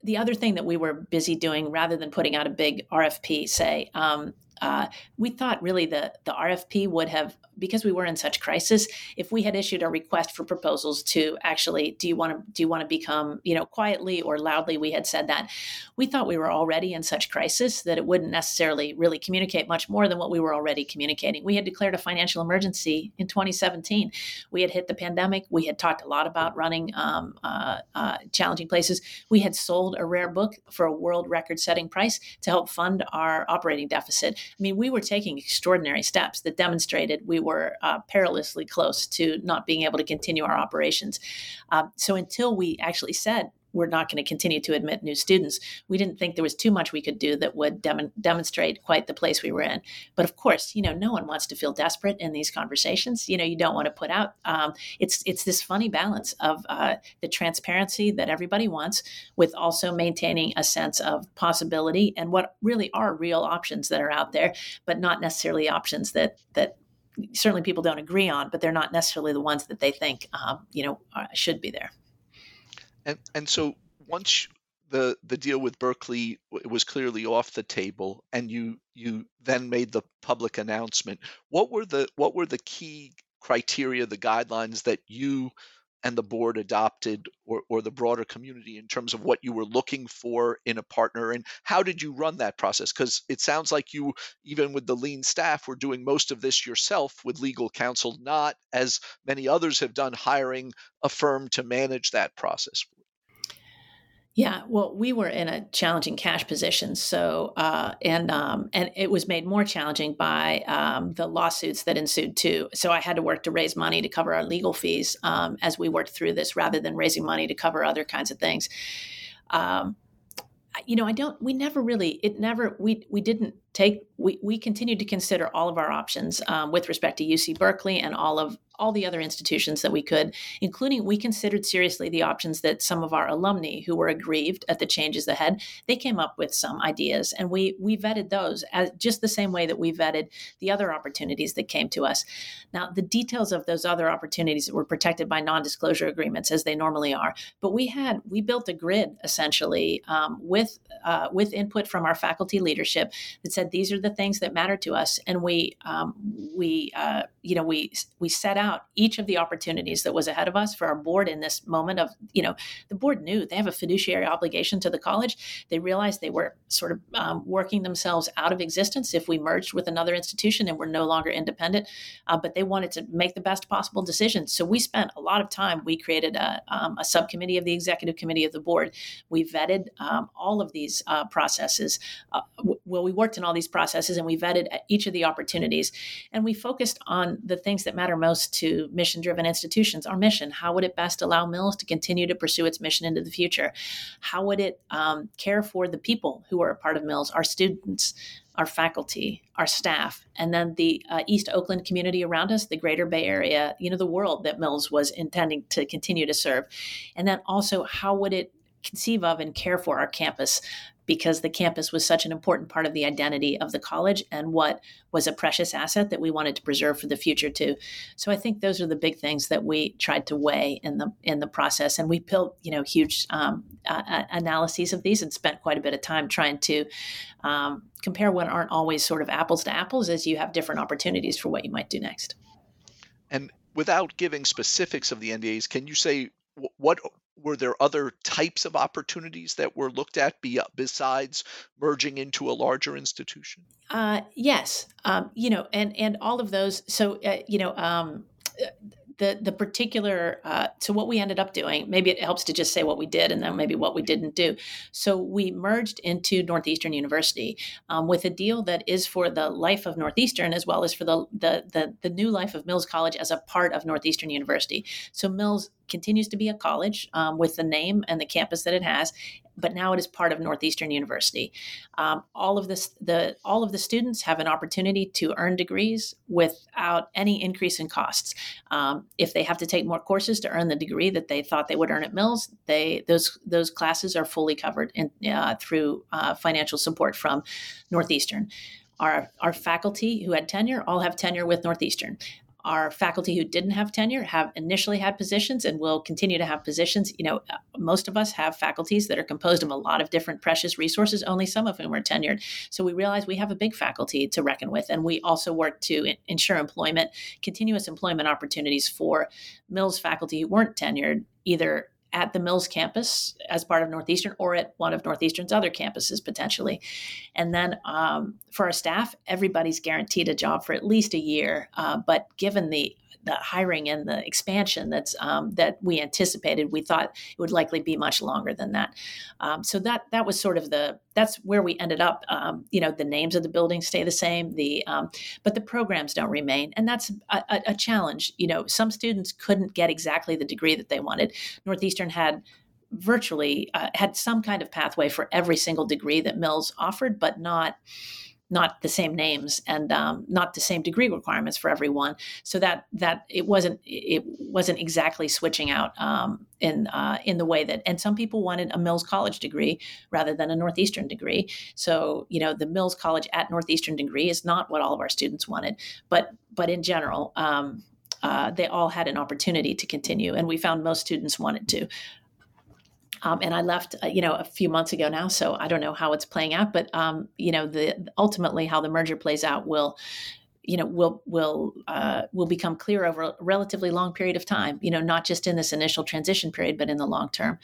the other thing that we were busy doing rather than putting out a big RFP, say, um, uh, we thought really the the RFP would have because we were in such crisis. If we had issued a request for proposals to actually, do you want to do you want to become you know quietly or loudly, we had said that we thought we were already in such crisis that it wouldn't necessarily really communicate much more than what we were already communicating. We had declared a financial emergency in 2017. We had hit the pandemic. We had talked a lot about running um, uh, uh, challenging places. We had sold a rare book for a world record setting price to help fund our operating deficit. I mean, we were taking extraordinary steps that demonstrated we were uh, perilously close to not being able to continue our operations. Uh, so until we actually said we're not going to continue to admit new students. We didn't think there was too much we could do that would dem- demonstrate quite the place we were in. But of course, you know, no one wants to feel desperate in these conversations. You know, you don't want to put out. Um, it's it's this funny balance of uh, the transparency that everybody wants, with also maintaining a sense of possibility and what really are real options that are out there, but not necessarily options that that certainly people don't agree on, but they're not necessarily the ones that they think um, you know should be there. And and so once the the deal with Berkeley was clearly off the table, and you you then made the public announcement. What were the what were the key criteria, the guidelines that you and the board adopted or, or the broader community in terms of what you were looking for in a partner and how did you run that process? Because it sounds like you even with the lean staff were doing most of this yourself with legal counsel not as many others have done hiring a firm to manage that process yeah, well, we were in a challenging cash position, so uh, and um, and it was made more challenging by um, the lawsuits that ensued too. So I had to work to raise money to cover our legal fees um, as we worked through this, rather than raising money to cover other kinds of things. Um, you know, I don't. We never really. It never. We we didn't take. We we continued to consider all of our options um, with respect to UC Berkeley and all of all the other institutions that we could, including we considered seriously the options that some of our alumni who were aggrieved at the changes ahead, they came up with some ideas and we we vetted those as just the same way that we vetted the other opportunities that came to us. Now, the details of those other opportunities were protected by non-disclosure agreements as they normally are, but we had we built a grid essentially um, with uh, with input from our faculty leadership that said these are the things that matter to us, and we um, we uh, you know we we set out out each of the opportunities that was ahead of us for our board in this moment of, you know, the board knew they have a fiduciary obligation to the college. They realized they were sort of um, working themselves out of existence if we merged with another institution and were no longer independent, uh, but they wanted to make the best possible decisions. So we spent a lot of time. We created a, um, a subcommittee of the executive committee of the board. We vetted um, all of these uh, processes. Uh, well, we worked in all these processes and we vetted each of the opportunities. And we focused on the things that matter most to mission driven institutions our mission. How would it best allow mills to continue to pursue its mission into the future? How would it um, care for the people who are a part of mills our students our faculty our staff and then the uh, east oakland community around us the greater bay area you know the world that mills was intending to continue to serve? And then also how would it conceive of and care for our campus because the campus was such an important part of the identity of the college and what was a precious asset that we wanted to preserve for the future too. So I think those are the big things that we tried to weigh in the in the process, and we built you know huge um, uh, analyses of these and spent quite a bit of time trying to um, compare what aren't always sort of apples to apples, as you have different opportunities for what you might do next. And without giving specifics of the NDAs, can you say what were there other types of opportunities that were looked at be, besides merging into a larger institution? Uh, yes, um, you know, and and all of those. So uh, you know, um, the the particular uh, so what we ended up doing maybe it helps to just say what we did and then maybe what we didn't do so we merged into northeastern university um, with a deal that is for the life of northeastern as well as for the, the the the new life of mills college as a part of northeastern university so mills continues to be a college um, with the name and the campus that it has, but now it is part of Northeastern University. Um, all of this, the all of the students have an opportunity to earn degrees without any increase in costs. Um, if they have to take more courses to earn the degree that they thought they would earn at Mills, they those those classes are fully covered in, uh, through uh, financial support from Northeastern. Our, our faculty who had tenure all have tenure with Northeastern our faculty who didn't have tenure have initially had positions and will continue to have positions. You know, uh, most of us have faculties that are composed of a lot of different precious resources, only some of whom are tenured. So we realize we have a big faculty to reckon with. And we also work to ensure employment, continuous employment opportunities for Mills faculty who weren't tenured, either at the Mills campus as part of Northeastern or at one of Northeastern's other campuses potentially. And then um, for our staff, everybody's guaranteed a job for at least a year. Uh, but given the the hiring and the expansion that's um, that we anticipated, we thought it would likely be much longer than that. Um, so that that was sort of the that's where we ended up. Um, you know, the names of the buildings stay the same, the um, but the programs don't remain, and that's a, a, a challenge. You know, some students couldn't get exactly the degree that they wanted. Northeastern had virtually uh, had some kind of pathway for every single degree that Mills offered, but not not the same names and um, not the same degree requirements for everyone. So that that it wasn't it wasn't exactly switching out um, in uh, in the way that and some people wanted a Mills College degree rather than a Northeastern degree. So you know the Mills College at Northeastern degree is not what all of our students wanted, but but in general. Um, uh, they all had an opportunity to continue, and we found most students wanted to. Um, and I left, uh, you know, a few months ago now, so I don't know how it's playing out. But um, you know, the ultimately how the merger plays out will, you know, will will uh, will become clear over a relatively long period of time. You know, not just in this initial transition period, but in the long term.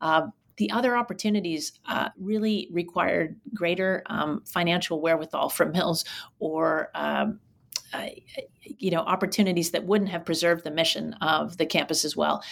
Uh, the other opportunities uh, really required greater um, financial wherewithal from Mills or um, uh, you know opportunities that wouldn't have preserved the mission of the campus as well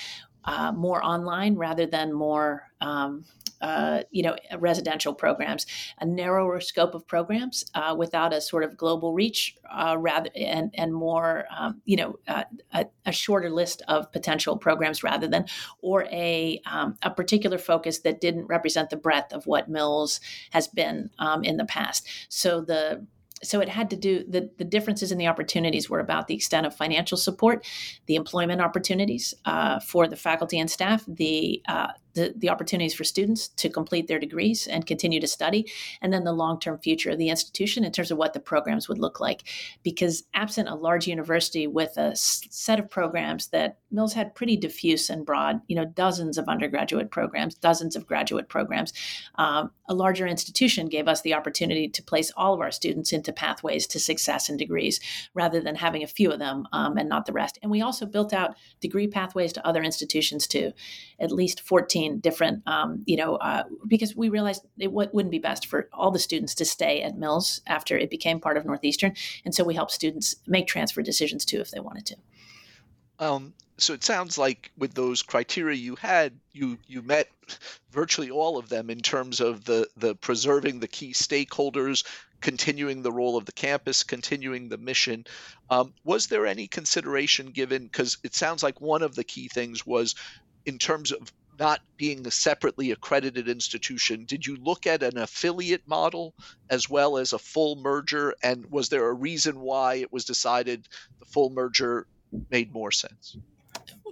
uh, more online rather than more um, uh, you know residential programs. A narrower scope of programs uh, without a sort of global reach uh, rather and and more um, you know uh, a, a, shorter list of potential programs rather than or a um, a particular focus that didn't represent the breadth of what Mills has been um, in the past. So the so it had to do the, the differences in the opportunities were about the extent of financial support the employment opportunities uh, for the faculty and staff the uh, the, the opportunities for students to complete their degrees and continue to study, and then the long term future of the institution in terms of what the programs would look like. Because absent a large university with a set of programs that Mills had pretty diffuse and broad, you know, dozens of undergraduate programs, dozens of graduate programs, um, a larger institution gave us the opportunity to place all of our students into pathways to success and degrees rather than having a few of them um, and not the rest. And we also built out degree pathways to other institutions too, at least 14 different, um, you know, uh, because we realized it w- wouldn't be best for all the students to stay at Mills after it became part of Northeastern. And so we helped students make transfer decisions too if they wanted to. Um, so it sounds like with those criteria you had, you you met virtually all of them in terms of the the preserving the key stakeholders, continuing the role of the campus, continuing the mission. Um, was there any consideration given? Because it sounds like one of the key things was in terms of not being a separately accredited institution, did you look at an affiliate model as well as a full merger? And was there a reason why it was decided the full merger made more sense?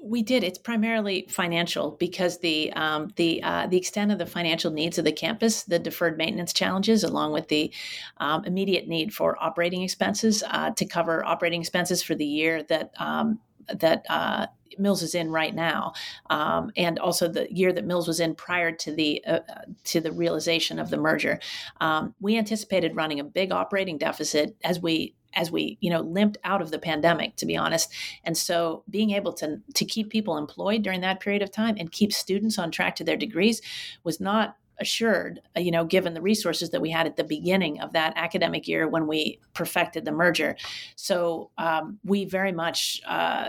We did. It's primarily financial because the um, the uh, the extent of the financial needs of the campus, the deferred maintenance challenges, along with the um, immediate need for operating expenses uh, to cover operating expenses for the year that um, that uh, Mills is in right now, um, and also the year that Mills was in prior to the uh, to the realization of the merger. Um, we anticipated running a big operating deficit as we as we you know limped out of the pandemic to be honest and so being able to to keep people employed during that period of time and keep students on track to their degrees was not assured, uh, you know, given the resources that we had at the beginning of that academic year when we perfected the merger. So um, we very much uh,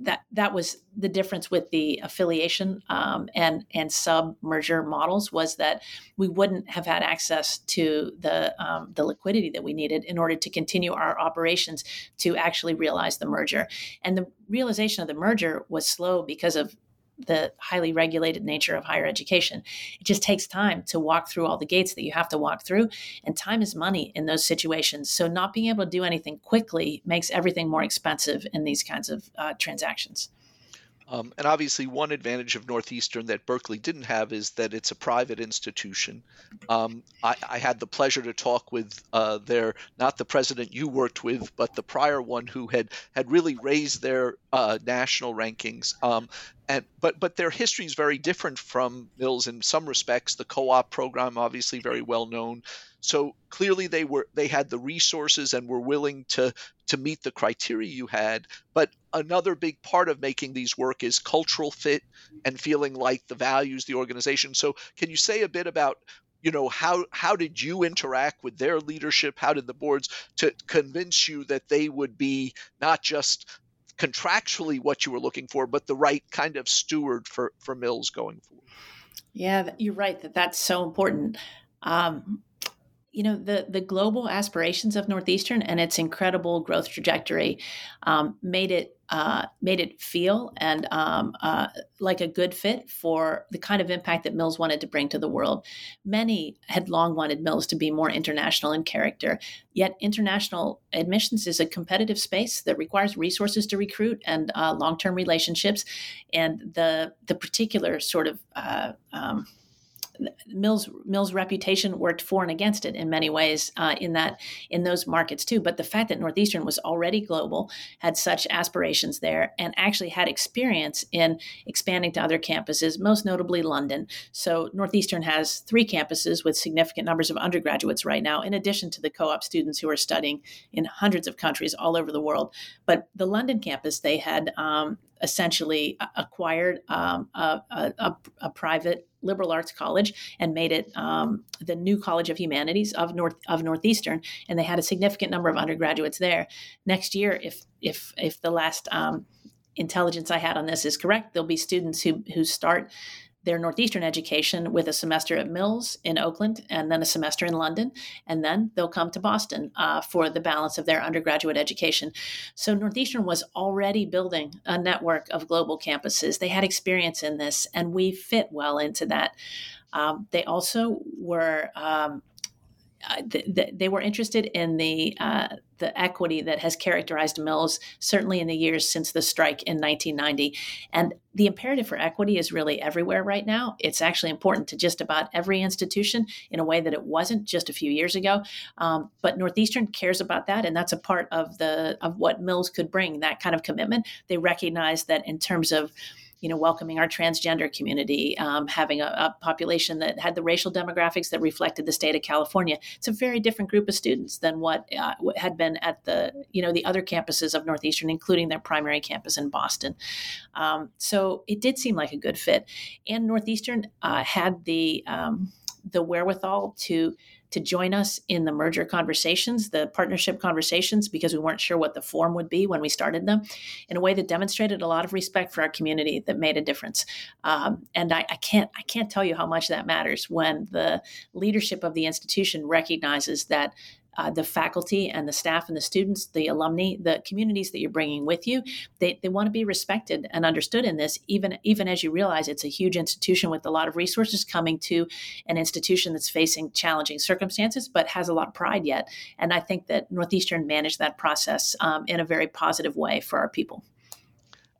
that that was the difference with the affiliation um, and and sub merger models was that we wouldn't have had access to the um, the liquidity that we needed in order to continue our operations to actually realize the merger. And the realization of the merger was slow because of the highly regulated nature of higher education. It just takes time to walk through all the gates that you have to walk through, and time is money in those situations. So, not being able to do anything quickly makes everything more expensive in these kinds of uh, transactions. Um, and obviously, one advantage of Northeastern that Berkeley didn't have is that it's a private institution. Um, I, I, had the pleasure to talk with uh, their not the president you worked with, but the prior one who had had really raised their uh, national rankings. Um, and but but their history is very different from Mills in some respects. The co-op program, obviously, very well known. So clearly they were they had the resources and were willing to to meet the criteria you had. But another big part of making these work is cultural fit and feeling like the values the organization. So can you say a bit about you know how how did you interact with their leadership how did the boards to convince you that they would be not just contractually what you were looking for but the right kind of steward for for mills going forward yeah you're right that that's so important um, you know the the global aspirations of Northeastern and its incredible growth trajectory um, made it uh, made it feel and um, uh, like a good fit for the kind of impact that Mills wanted to bring to the world. Many had long wanted Mills to be more international in character, yet international admissions is a competitive space that requires resources to recruit and uh, long term relationships, and the the particular sort of uh, um, Mills Mills' reputation worked for and against it in many ways uh, in that in those markets too. But the fact that Northeastern was already global, had such aspirations there, and actually had experience in expanding to other campuses, most notably London. So Northeastern has three campuses with significant numbers of undergraduates right now, in addition to the co-op students who are studying in hundreds of countries all over the world. But the London campus, they had um, essentially acquired um, a, a, a, private liberal arts college and made it um, the new College of Humanities of North of Northeastern, and they had a significant number of undergraduates there. Next year, if if if the last um, intelligence I had on this is correct, there'll be students who who start their Northeastern education with a semester at Mills in Oakland and then a semester in London. And then they'll come to Boston uh, for the balance of their undergraduate education. So Northeastern was already building a network of global campuses. They had experience in this, and we fit well into that. Um, they also were. Um, uh, they were interested in the uh, the equity that has characterized Mills certainly in the years since the strike in 1990. And the imperative for equity is really everywhere right now. It's actually important to just about every institution in a way that it wasn't just a few years ago. Um, but Northeastern cares about that, and that's a part of the of what Mills could bring. That kind of commitment. They recognize that in terms of you know, welcoming our transgender community, um, having a, a, population that had the racial demographics that reflected the state of California. It's a very different group of students than what uh, had been at the, you know, the other campuses of Northeastern, including their primary campus in Boston. Um, so it did seem like a good fit. And Northeastern uh, had the um, the wherewithal to to join us in the merger conversations, the partnership conversations, because we weren't sure what the form would be when we started them, in a way that demonstrated a lot of respect for our community that made a difference. Um, and I, I, can't I can't tell you how much that matters when the leadership of the institution recognizes that uh, the faculty and the staff and the students, the alumni, the communities that you're bringing with you, they, they want to be respected and understood in this, even, even as you realize it's a huge institution with a lot of resources coming to an institution that's facing challenging circumstances, but has a lot of pride yet. And I think that Northeastern managed that process um, in a very positive way for our people.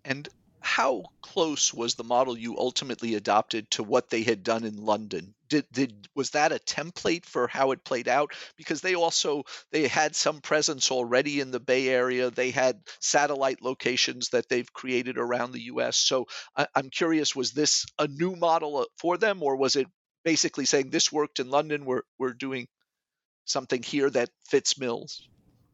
And how close was the model you ultimately adopted to what they had done in London? Did, did was that a template for how it played out? Because they also they had some presence already in the Bay Area. They had satellite locations that they've created around the U.S. So I, I'm curious, was this a new model uh, for them, or was it basically saying this worked in London? We're we're doing something here that fits Mills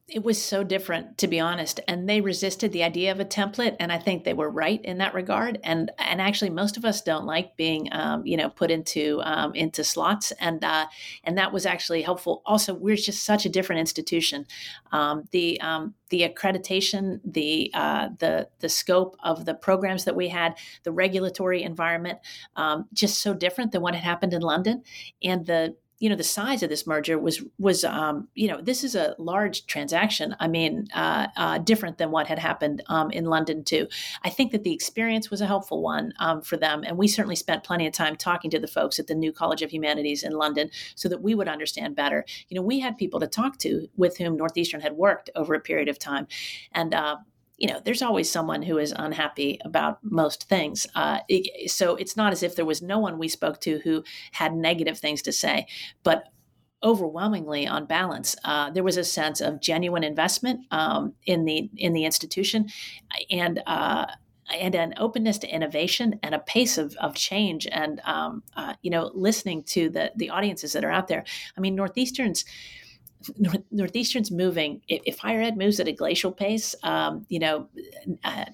it was so different to be honest and they resisted the idea of a template and i think they were right in that regard and and actually most of us don't like being um, you know put into um, into slots and uh, and that was actually helpful. Also we're just such a different institution. Um, the um, the accreditation the uh, the the scope of the programs that we had the regulatory environment um, just so different than what had happened in london and the you know the size of this merger was was um, you know this is a large transaction. I mean, uh, uh, different than what had happened um, in London too. I think that the experience was a helpful one um, for them, and we certainly spent plenty of time talking to the folks at the New College of Humanities in London so that we would understand better. You know, we had people to talk to with whom Northeastern had worked over a period of time, and uh, you know, there's always someone who is unhappy about most things. Uh, so it's not as if there was no one we spoke to who had negative things to say, but overwhelmingly on balance uh, there was a sense of genuine investment um, in the in the institution and uh, and an openness to innovation and a pace of, of change and um, uh, you know listening to the the audiences that are out there i mean northeastern's North, Northeastern's moving. If, if, higher ed moves at a glacial pace, um, you know, uh,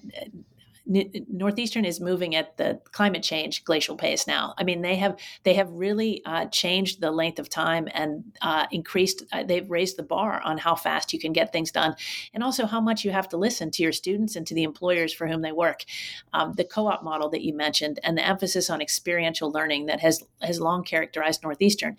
Northeastern is moving at the climate change glacial pace now. I mean, they have they have really uh, changed the length of time and uh, increased. Uh, they've raised the bar on how fast you can get things done, and also how much you have to listen to your students and to the employers for whom they work. Um, the co-op model that you mentioned and the emphasis on experiential learning that has has long characterized Northeastern.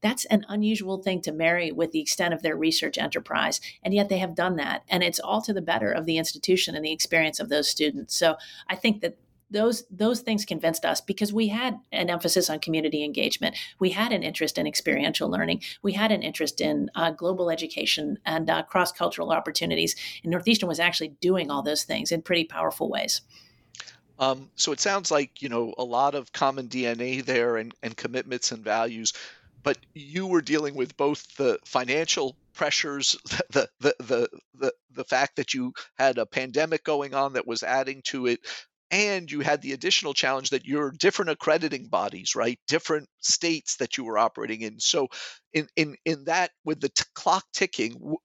That's an unusual thing to marry with the extent of their research enterprise, and yet they have done that, and it's all to the better of the institution and the experience of those students. So I think that those those things convinced us because we had an emphasis on community engagement. We had an interest in experiential learning. We had an interest in uh, global education and uh, cross-cultural opportunities. And northeastern was actually doing all those things in pretty powerful ways. Um, so it sounds like you know a lot of common dna there and, and commitments and values but you were dealing with both the financial pressures, the, the the the the fact that you had a pandemic going on that was adding to it, and you had the additional challenge that you're different accrediting bodies, right? Different states that you were operating in. So, in in in that, with the t- clock ticking, w-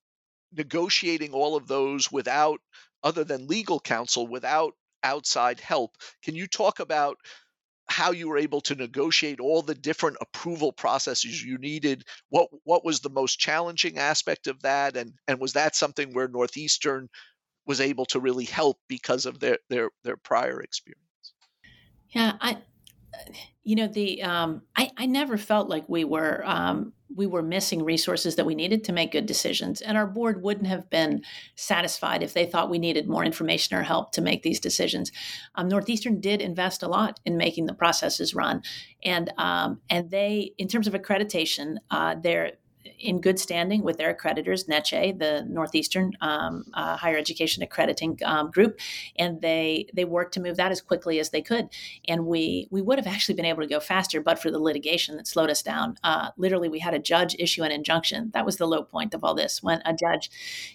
negotiating all of those without other than legal counsel, without outside help, can you talk about how you were able to negotiate all the different approval processes you needed what what was the most challenging aspect of that? And and was that something where northeastern was able to really help because of their their their prior experience? Yeah i you know the um, I, I never felt like we were um, we were missing resources that we needed to make good decisions and our board wouldn't have been satisfied if they thought we needed more information or help to make these decisions. Um, northeastern did invest a lot in making the processes run and um, and they in terms of accreditation uh, they're in good standing with their accreditors, NECHE, the Northeastern um, uh, Higher Education Accrediting um, Group, and they they worked to move that as quickly as they could. And we we would have actually been able to go faster, but for the litigation that slowed us down. Uh, literally, we had a judge issue an injunction. That was the low point of all this. When a judge,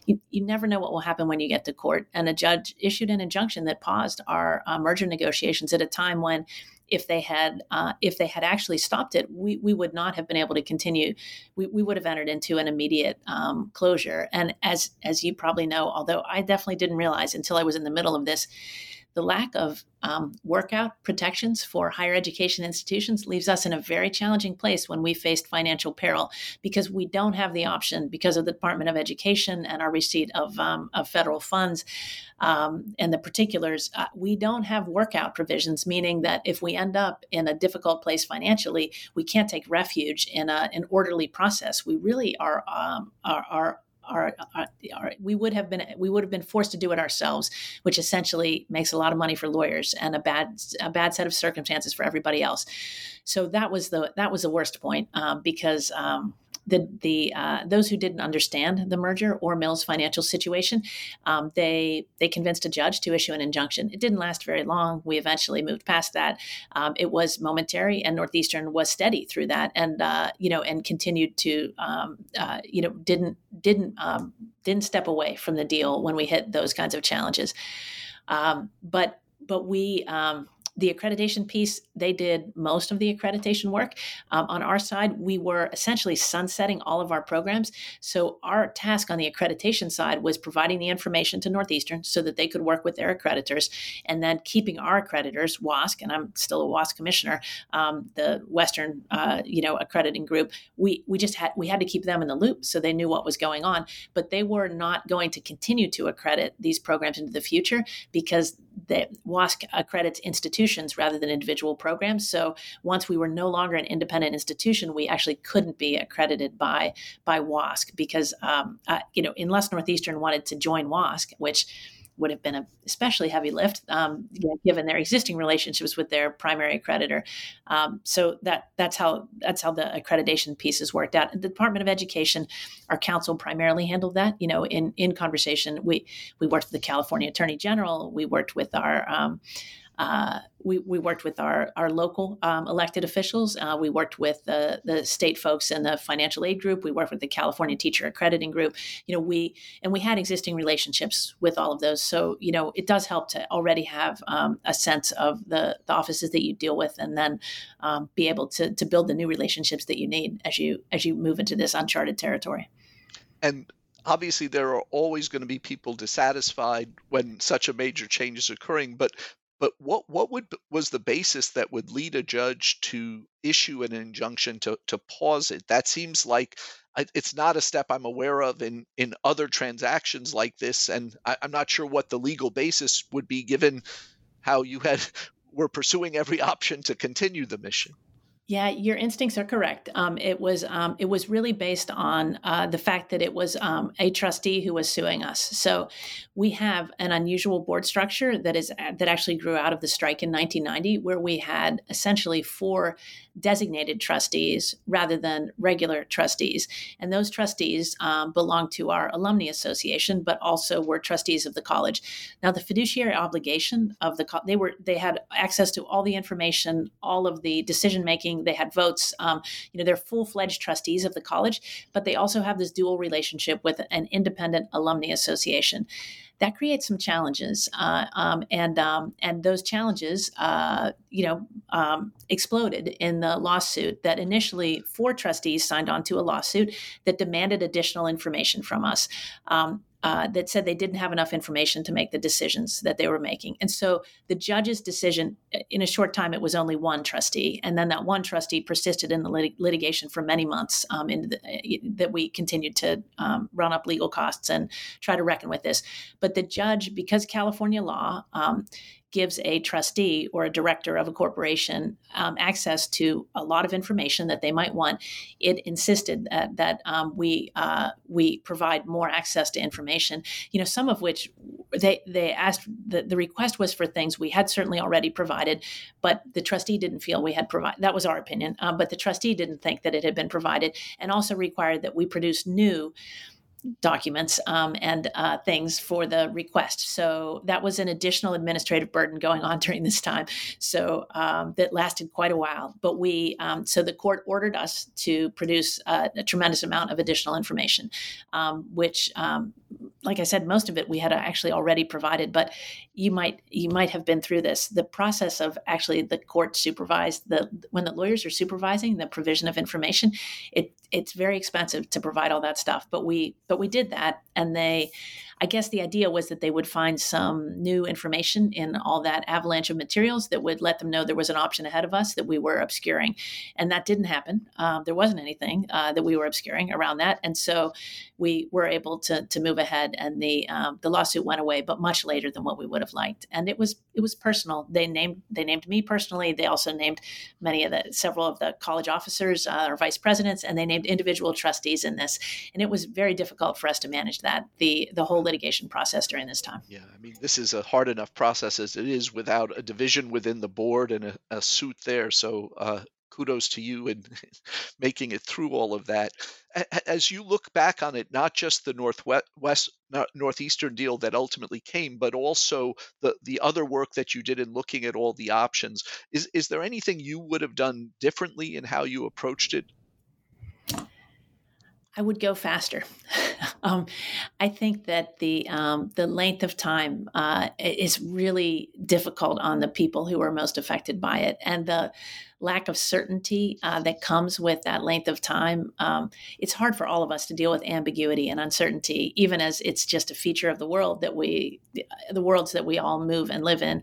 you, you never know what will happen when you get to court, and a judge issued an injunction that paused our uh, merger negotiations at a time when if they had uh, if they had actually stopped it, we, we would not have been able to continue. We, we would have entered into an immediate um, closure. And as as you probably know, although I definitely didn't realize until I was in the middle of this, the lack of um, workout protections for higher education institutions leaves us in a very challenging place when we faced financial peril because we don't have the option because of the Department of Education and our receipt of, um, of federal funds um, and the particulars. Uh, we don't have workout provisions, meaning that if we end up in a difficult place financially, we can't take refuge in a, an orderly process. We really are, um, are, are our, our, our, we would have been we would have been forced to do it ourselves, which essentially makes a lot of money for lawyers and a bad a bad set of circumstances for everybody else. So that was the that was the worst point um, because um, the the uh, those who didn't understand the merger or Mills' financial situation, um, they they convinced a judge to issue an injunction. It didn't last very long. We eventually moved past that. Um, it was momentary, and Northeastern was steady through that, and uh, you know, and continued to um, uh, you know didn't didn't um, didn't step away from the deal when we hit those kinds of challenges. Um, but but we um, the accreditation piece, they did most of the accreditation work. Um, on our side, we were essentially sunsetting all of our programs. So our task on the accreditation side was providing the information to Northeastern so that they could work with their accreditors, and then keeping our accreditors, WASC, and I'm still a WASC commissioner, um, the Western, uh, you know, accrediting group. We we just had we had to keep them in the loop so they knew what was going on, but they were not going to continue to accredit these programs into the future because that WASC accredits institutions rather than individual programs. So once we were no longer an independent institution, we actually couldn't be accredited by by WASC because um, uh, you know unless Northeastern wanted to join WASC, which would have been a especially heavy lift, um, given their existing relationships with their primary accreditor. Um, so that that's how that's how the accreditation piece pieces worked out. The Department of Education, our counsel primarily handled that. You know, in in conversation, we we worked with the California Attorney General, we worked with our um, uh, we, we worked with our, our local um, elected officials. Uh, we worked with the, the state folks in the financial aid group. We worked with the California Teacher Accrediting Group. You know, we and we had existing relationships with all of those. So you know, it does help to already have um, a sense of the, the offices that you deal with, and then um, be able to to build the new relationships that you need as you as you move into this uncharted territory. And obviously there are always going to be people dissatisfied when such a major change is occurring but but what what would was the basis that would lead a judge to issue an injunction to to pause it? That seems like it's not a step I'm aware of in in other transactions like this, and I, I'm not sure what the legal basis would be given how you had were pursuing every option to continue the mission. Yeah, your instincts are correct. Um, it was um, it was really based on uh, the fact that it was um, a trustee who was suing us. So we have an unusual board structure that is that actually grew out of the strike in 1990, where we had essentially four designated trustees rather than regular trustees, and those trustees um, belong to our alumni association, but also were trustees of the college. Now, the fiduciary obligation of the they were they had access to all the information, all of the decision making they had votes. Um, you know, they're full fledged trustees of the college, but they also have this dual relationship with an independent alumni association. That creates some challenges, uh, um, and um, and those challenges, uh, you know, um, exploded in the lawsuit. That initially four trustees signed on to a lawsuit that demanded additional information from us. Uh, that said they didn't have enough information to make the decisions that they were making. And so the judge's decision, uh, in a short time, it was only one trustee. And then that one trustee persisted in the lit- litigation for many months um, the, uh, that we continued to um, run up legal costs and try to reckon with this. But the judge, because California law, um, gives a trustee or a director of a corporation um, access to a lot of information that they might want. It insisted that, that um, we uh, we provide more access to information. You know, some of which they they asked the, the request was for things we had certainly already provided, but the trustee didn't feel we had provided. That was our opinion, um, but the trustee didn't think that it had been provided, and also required that we produce new documents um, and uh, things for the request. So that was an additional administrative burden going on during this time. So um, that lasted quite a while. But we, um, so the court ordered us to produce uh, a tremendous amount of additional information, um, which, um, like I said, most of it we had actually already provided. But you might you might have been through this. The process of actually the court supervised the when the lawyers are supervising the provision of information, it it's very expensive to provide all that stuff. But we but we did that, and they I guess the idea was that they would find some new information in all that avalanche of materials that would let them know there was an option ahead of us that we were obscuring. And that didn't happen. Um, there wasn't anything uh, that we were obscuring around that. And so we were able to, to move ahead and the, um, the lawsuit went away, but much later than what we would have liked. And it was, it was personal. They named, they named me personally. They also named many of the, several of the college officers uh, or vice presidents, and they named individual trustees in this. And it was very difficult for us to manage that. The, the whole litigation process during this time. Yeah, I mean, this is a hard enough process as it is without a division within the board and a, a suit there. So uh, kudos to you in making it through all of that. As you look back on it, not just the northwest, northeastern deal that ultimately came, but also the the other work that you did in looking at all the options. Is is there anything you would have done differently in how you approached it? I would go faster. um, I think that the um, the length of time uh, is really difficult on the people who are most affected by it, and the lack of certainty uh, that comes with that length of time. Um, it's hard for all of us to deal with ambiguity and uncertainty, even as it's just a feature of the world that we, the worlds that we all move and live in.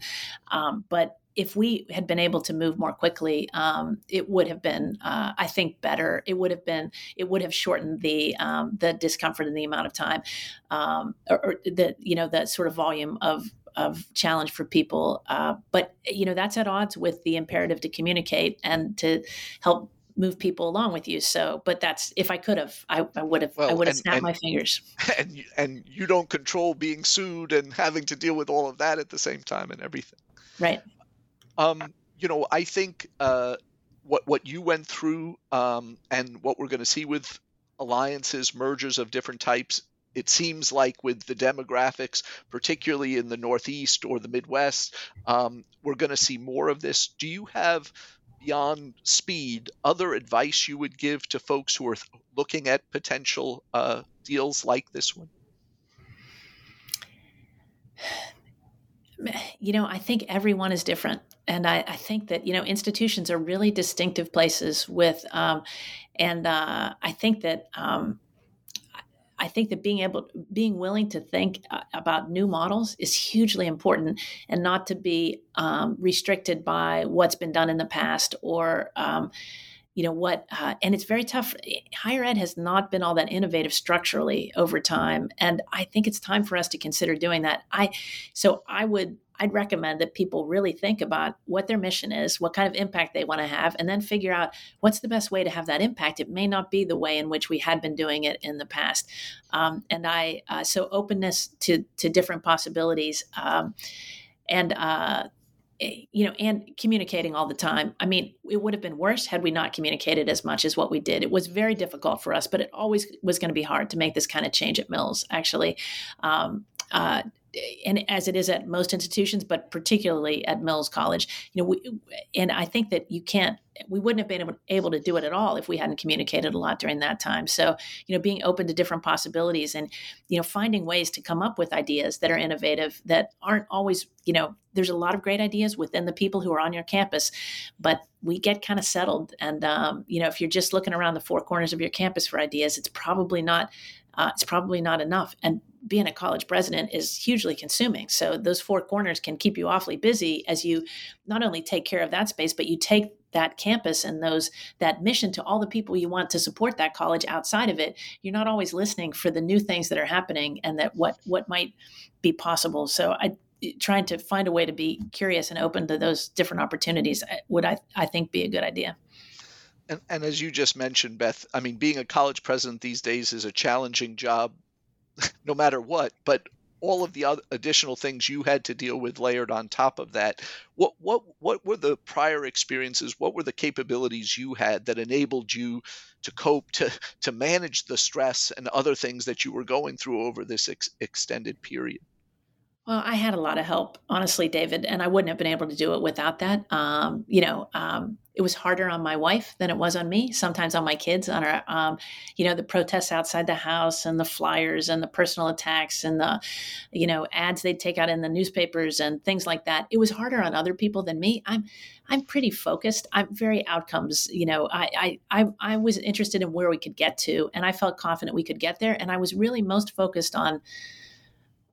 Um, but if we had been able to move more quickly, um, it would have been, uh, I think, better. It would have been, it would have shortened the um, the discomfort and the amount of time, um, or, or, the you know the sort of volume of of challenge for people. Uh, but you know that's at odds with the imperative to communicate and to help move people along with you. So, but that's if I could have, I, I would have, well, I would have and, snapped and, my fingers. And and you don't control being sued and having to deal with all of that at the same time and everything. Right. Um, you know, I think uh, what what you went through um, and what we're going to see with alliances, mergers of different types. It seems like with the demographics, particularly in the Northeast or the Midwest, um, we're going to see more of this. Do you have beyond speed, other advice you would give to folks who are looking at potential uh, deals like this one? You know, I think everyone is different. And I, I think that, you know, institutions are really distinctive places with, um, and uh, I think that, um, I think that being able, being willing to think uh, about new models is hugely important, and not to be um, restricted by what's been done in the past or, um, you know, what. Uh, and it's very tough. Higher ed has not been all that innovative structurally over time, and I think it's time for us to consider doing that. I, so I would I'd recommend that people really think about what their mission is, what kind of impact they want to have, and then figure out what's the best way to have that impact. It may not be the way in which we had been doing it in the past. Um, and I, uh, so openness to, to different possibilities. Um, and, uh, you know, and communicating all the time. I mean, it would have been worse had we not communicated as much as what we did. It was very difficult for us, but it always was going to be hard to make this kind of change at Mills, actually. Um, uh, and as it is at most institutions, but particularly at Mills College, you know, we, and I think that you can't, we wouldn't have been able, to do it at all if we hadn't communicated a lot during that time. So, you know, being open to different possibilities and, you know, finding ways to come up with ideas that are innovative that aren't always, you know, there's a lot of great ideas within the people who are on your campus, but we get kind of settled. And, um, you know, if you're just looking around the four corners of your campus for ideas, it's probably not, uh, it's probably not enough. And being a college president is hugely consuming. So those four corners can keep you awfully busy as you not only take care of that space, but you take that campus and those that mission to all the people you want to support that college outside of it. You're not always listening for the new things that are happening and that what what might be possible. So I trying to find a way to be curious and open to those different opportunities uh, would I I think be a good idea. And, and as you just mentioned, Beth, I mean, being a college president these days is a challenging job no matter what. But all of the other additional things you had to deal with layered on top of that. What what what were the prior experiences? What were the capabilities you had that enabled you to cope to to manage the stress and other things that you were going through over this ex- extended period? Well, I had a lot of help, honestly, David, and I wouldn't have been able to do it without that. Um, you know, um, it was harder on my wife than it was on me. Sometimes on my kids, on our, um, you know, the protests outside the house and the flyers and the personal attacks and the, you know, ads they'd take out in the newspapers and things like that. It was harder on other people than me. I'm, I'm pretty focused. I'm very outcomes. You know, I, I, I, I was interested in where we could get to, and I felt confident we could get there. And I was really most focused on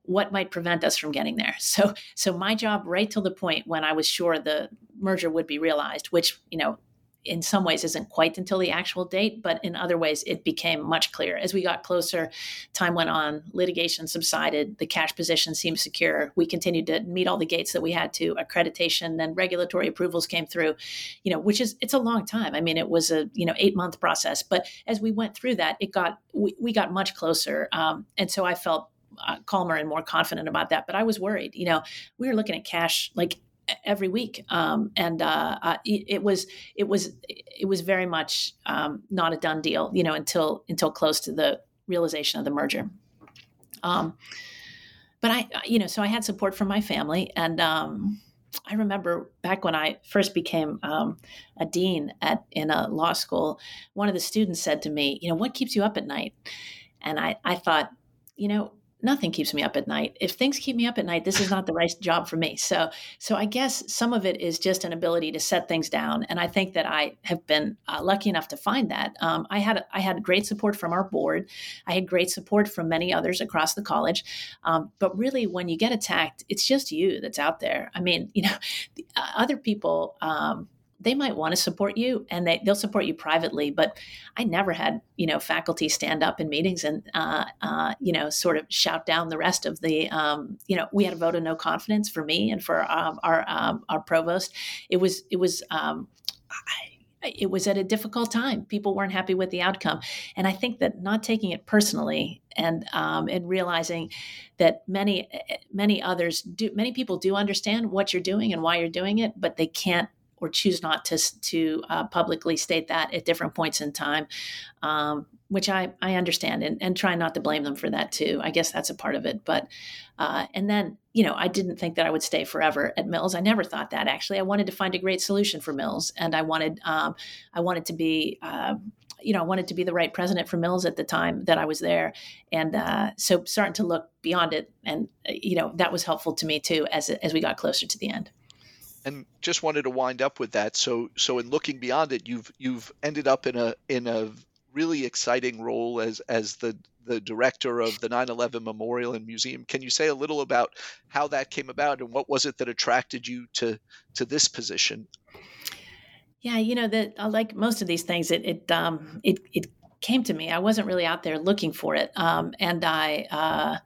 what might prevent us from getting there. So so my job right till the point when I was sure the merger would be realized, which, you know, in some ways isn't quite until the actual date, but in other ways it became much clearer. As we got closer, time went on, litigation subsided, the cash position seemed secure. We continued to meet all the gates that we had to, accreditation, then regulatory approvals came through, you know, which is it's a long time. I mean, it was a, you know, eight month process. But as we went through that, it got we, we got much closer. Um, and so I felt calmer and more confident about that. But I was worried. You know, we were looking at cash like every week, um, and uh, uh, it, it, was it was it was very much um, not a done deal. You know, until until close to the realization of the merger. Um, but I, you know, so I had support from my family, and um, I remember back when I first became um, a dean at in a law school, one of the students said to me, "You know, what keeps you up at night?" And I, I thought, you know, nothing keeps me up at night. If things keep me up at night, this is not the right job for me. So, so I guess some of it is just an ability to set things down, and I think that I have been uh, lucky enough to find that. Um, I had I had great support from our board. I had great support from many others across the college. Um, but really, when you get attacked, it's just you that's out there. I mean, you know, uh, other people. Um, they might want to support you and they, they'll support you privately but i never had you know faculty stand up in meetings and uh, uh, you know sort of shout down the rest of the um, you know we had a vote of no confidence for me and for um, our um, our provost it was it was um, it was at a difficult time. People weren't happy with the outcome, and I think that not taking it personally and um, and realizing that many many others do many people do understand what you're doing and why you're doing it, but they can't or choose not to to uh, publicly state that at different points in time, um, which I I understand and, and try not to blame them for that too. I guess that's a part of it. But uh, and then you know I didn't think that I would stay forever at Mills. I never thought that actually. I wanted to find a great solution for Mills, and I wanted um, I wanted to be. Uh, you know, I wanted to be the right president for Mills at the time that I was there, and uh, so starting to look beyond it, and uh, you know, that was helpful to me too as as we got closer to the end and just wanted to wind up with that. So so in looking beyond it, you've you've ended up in a in a really exciting role as as the the director of the 9/11 Memorial and Museum. Can you say a little about how that came about and what was it that attracted you to to this position? Yeah, you know that uh, like most of these things, it it um it it came to me. I wasn't really out there looking for it, um, and I. Uh,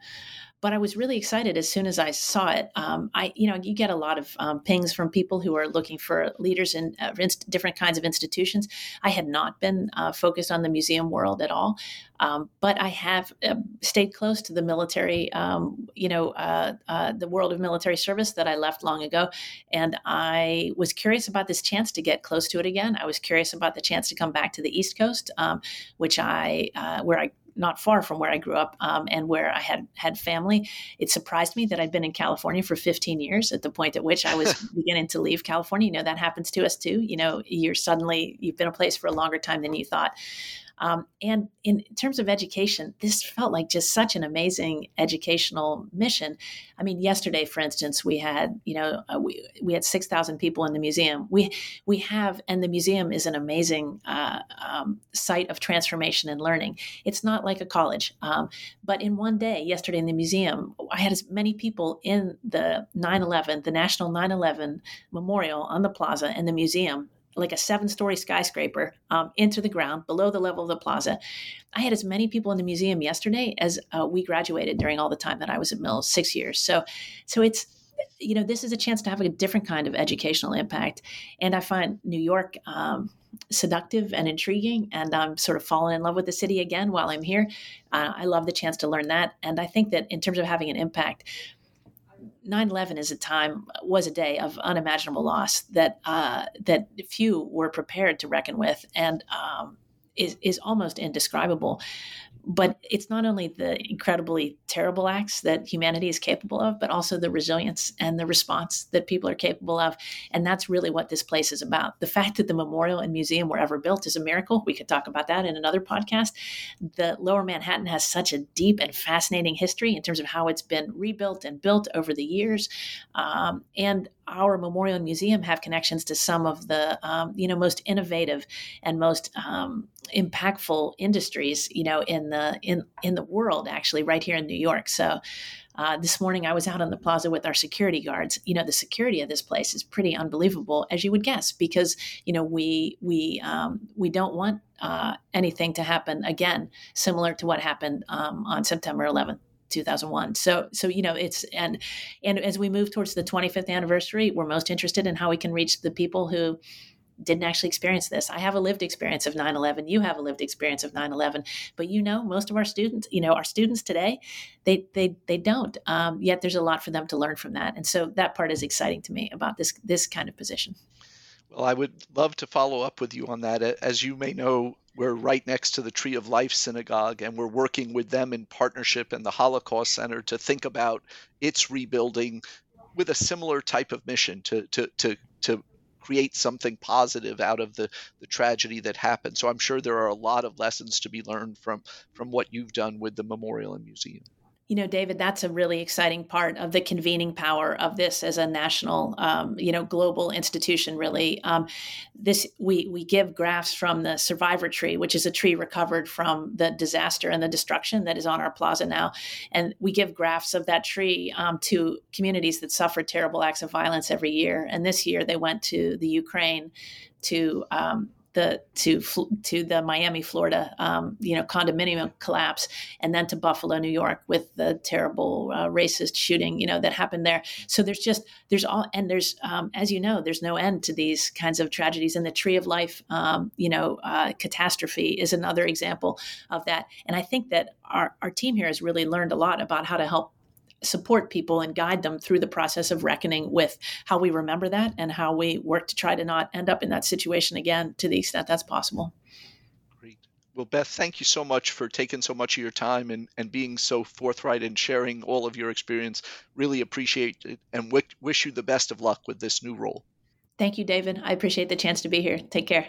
but I was really excited as soon as I saw it. Um, I, you know, you get a lot of um, pings from people who are looking for leaders in uh, inst- different kinds of institutions. I had not been uh, focused on the museum world at all, um, but I have uh, stayed close to the military, um, you know, uh, uh, the world of military service that I left long ago, and I was curious about this chance to get close to it again. I was curious about the chance to come back to the East Coast, um, which I, uh, where I not far from where I grew up um, and where I had had family. It surprised me that I'd been in California for 15 years at the point at which I was beginning to leave California. You know, that happens to us too. You know, you're suddenly, you've been a place for a longer time than you thought. Um, and in terms of education, this felt like just such an amazing educational mission. I mean, yesterday, for instance, we had you know uh, we we had six thousand people in the museum. We we have, and the museum is an amazing uh, um, site of transformation and learning. It's not like a college, um, but in one day, yesterday in the museum, I had as many people in the 9/11, the National 9/11 Memorial on the plaza and the museum like a seven story skyscraper um, into the ground below the level of the plaza. I had as many people in the museum yesterday as uh, we graduated during all the time that I was at Mills, six years. So, so it's you know this is a chance to have a different kind of educational impact, and I find New York. Um, seductive and intriguing and i'm sort of falling in love with the city again while i'm here uh, i love the chance to learn that and i think that in terms of having an impact 9/11 is a time was a day of unimaginable loss that uh, that few were prepared to reckon with, and um, is is almost indescribable but it's not only the incredibly terrible acts that humanity is capable of, but also the resilience and the response that people are capable of. And that's really what this place is about. The fact that the memorial and museum were ever built is a miracle. We could talk about that in another podcast. The lower Manhattan has such a deep and fascinating history in terms of how it's been rebuilt and built over the years. Um, and our memorial and museum have connections to some of the um, you know most innovative and most um, impactful industries you know in the in in the world actually right here in New York. So uh, this morning I was out on the plaza with our security guards. You know the security of this place is pretty unbelievable, as you would guess, because you know we we um, we don't want uh, anything to happen again similar to what happened um, on September 11th. 2001. So, so you know, it's and and as we move towards the 25th anniversary, we're most interested in how we can reach the people who didn't actually experience this. I have a lived experience of 9/11. You have a lived experience of 9/11. But you know, most of our students, you know, our students today, they they they don't. Um, yet there's a lot for them to learn from that, and so that part is exciting to me about this this kind of position. Well, I would love to follow up with you on that. As you may know, we're right next to the Tree of Life Synagogue, and we're working with them in partnership and the Holocaust Center to think about its rebuilding with a similar type of mission to to to to create something positive out of the the tragedy that happened. So I'm sure there are a lot of lessons to be learned from from what you've done with the memorial and museum. You know, David, that's a really exciting part of the convening power of this as a national, um, you know, global institution. Really, um, this we we give graphs from the survivor tree, which is a tree recovered from the disaster and the destruction that is on our plaza now, and we give graphs of that tree um, to communities that suffer terrible acts of violence every year. And this year, they went to the Ukraine to um, the to to the Miami, Florida, um, you know, condominium collapse, and then to Buffalo, New York, with the terrible uh, racist shooting, you know, that happened there. So there's just there's all and there's um, as you know, there's no end to these kinds of tragedies. And the Tree of Life, um, you know, uh, catastrophe is another example of that. And I think that our our team here has really learned a lot about how to help support people and guide them through the process of reckoning with how we remember that and how we work to try to not end up in that situation again to the extent that's possible. Great. Well, Beth, thank you so much for taking so much of your time and, and being so forthright and sharing all of your experience. Really appreciate it and w- wish you the best of luck with this new role. Thank you, David. I appreciate the chance to be here. Take care.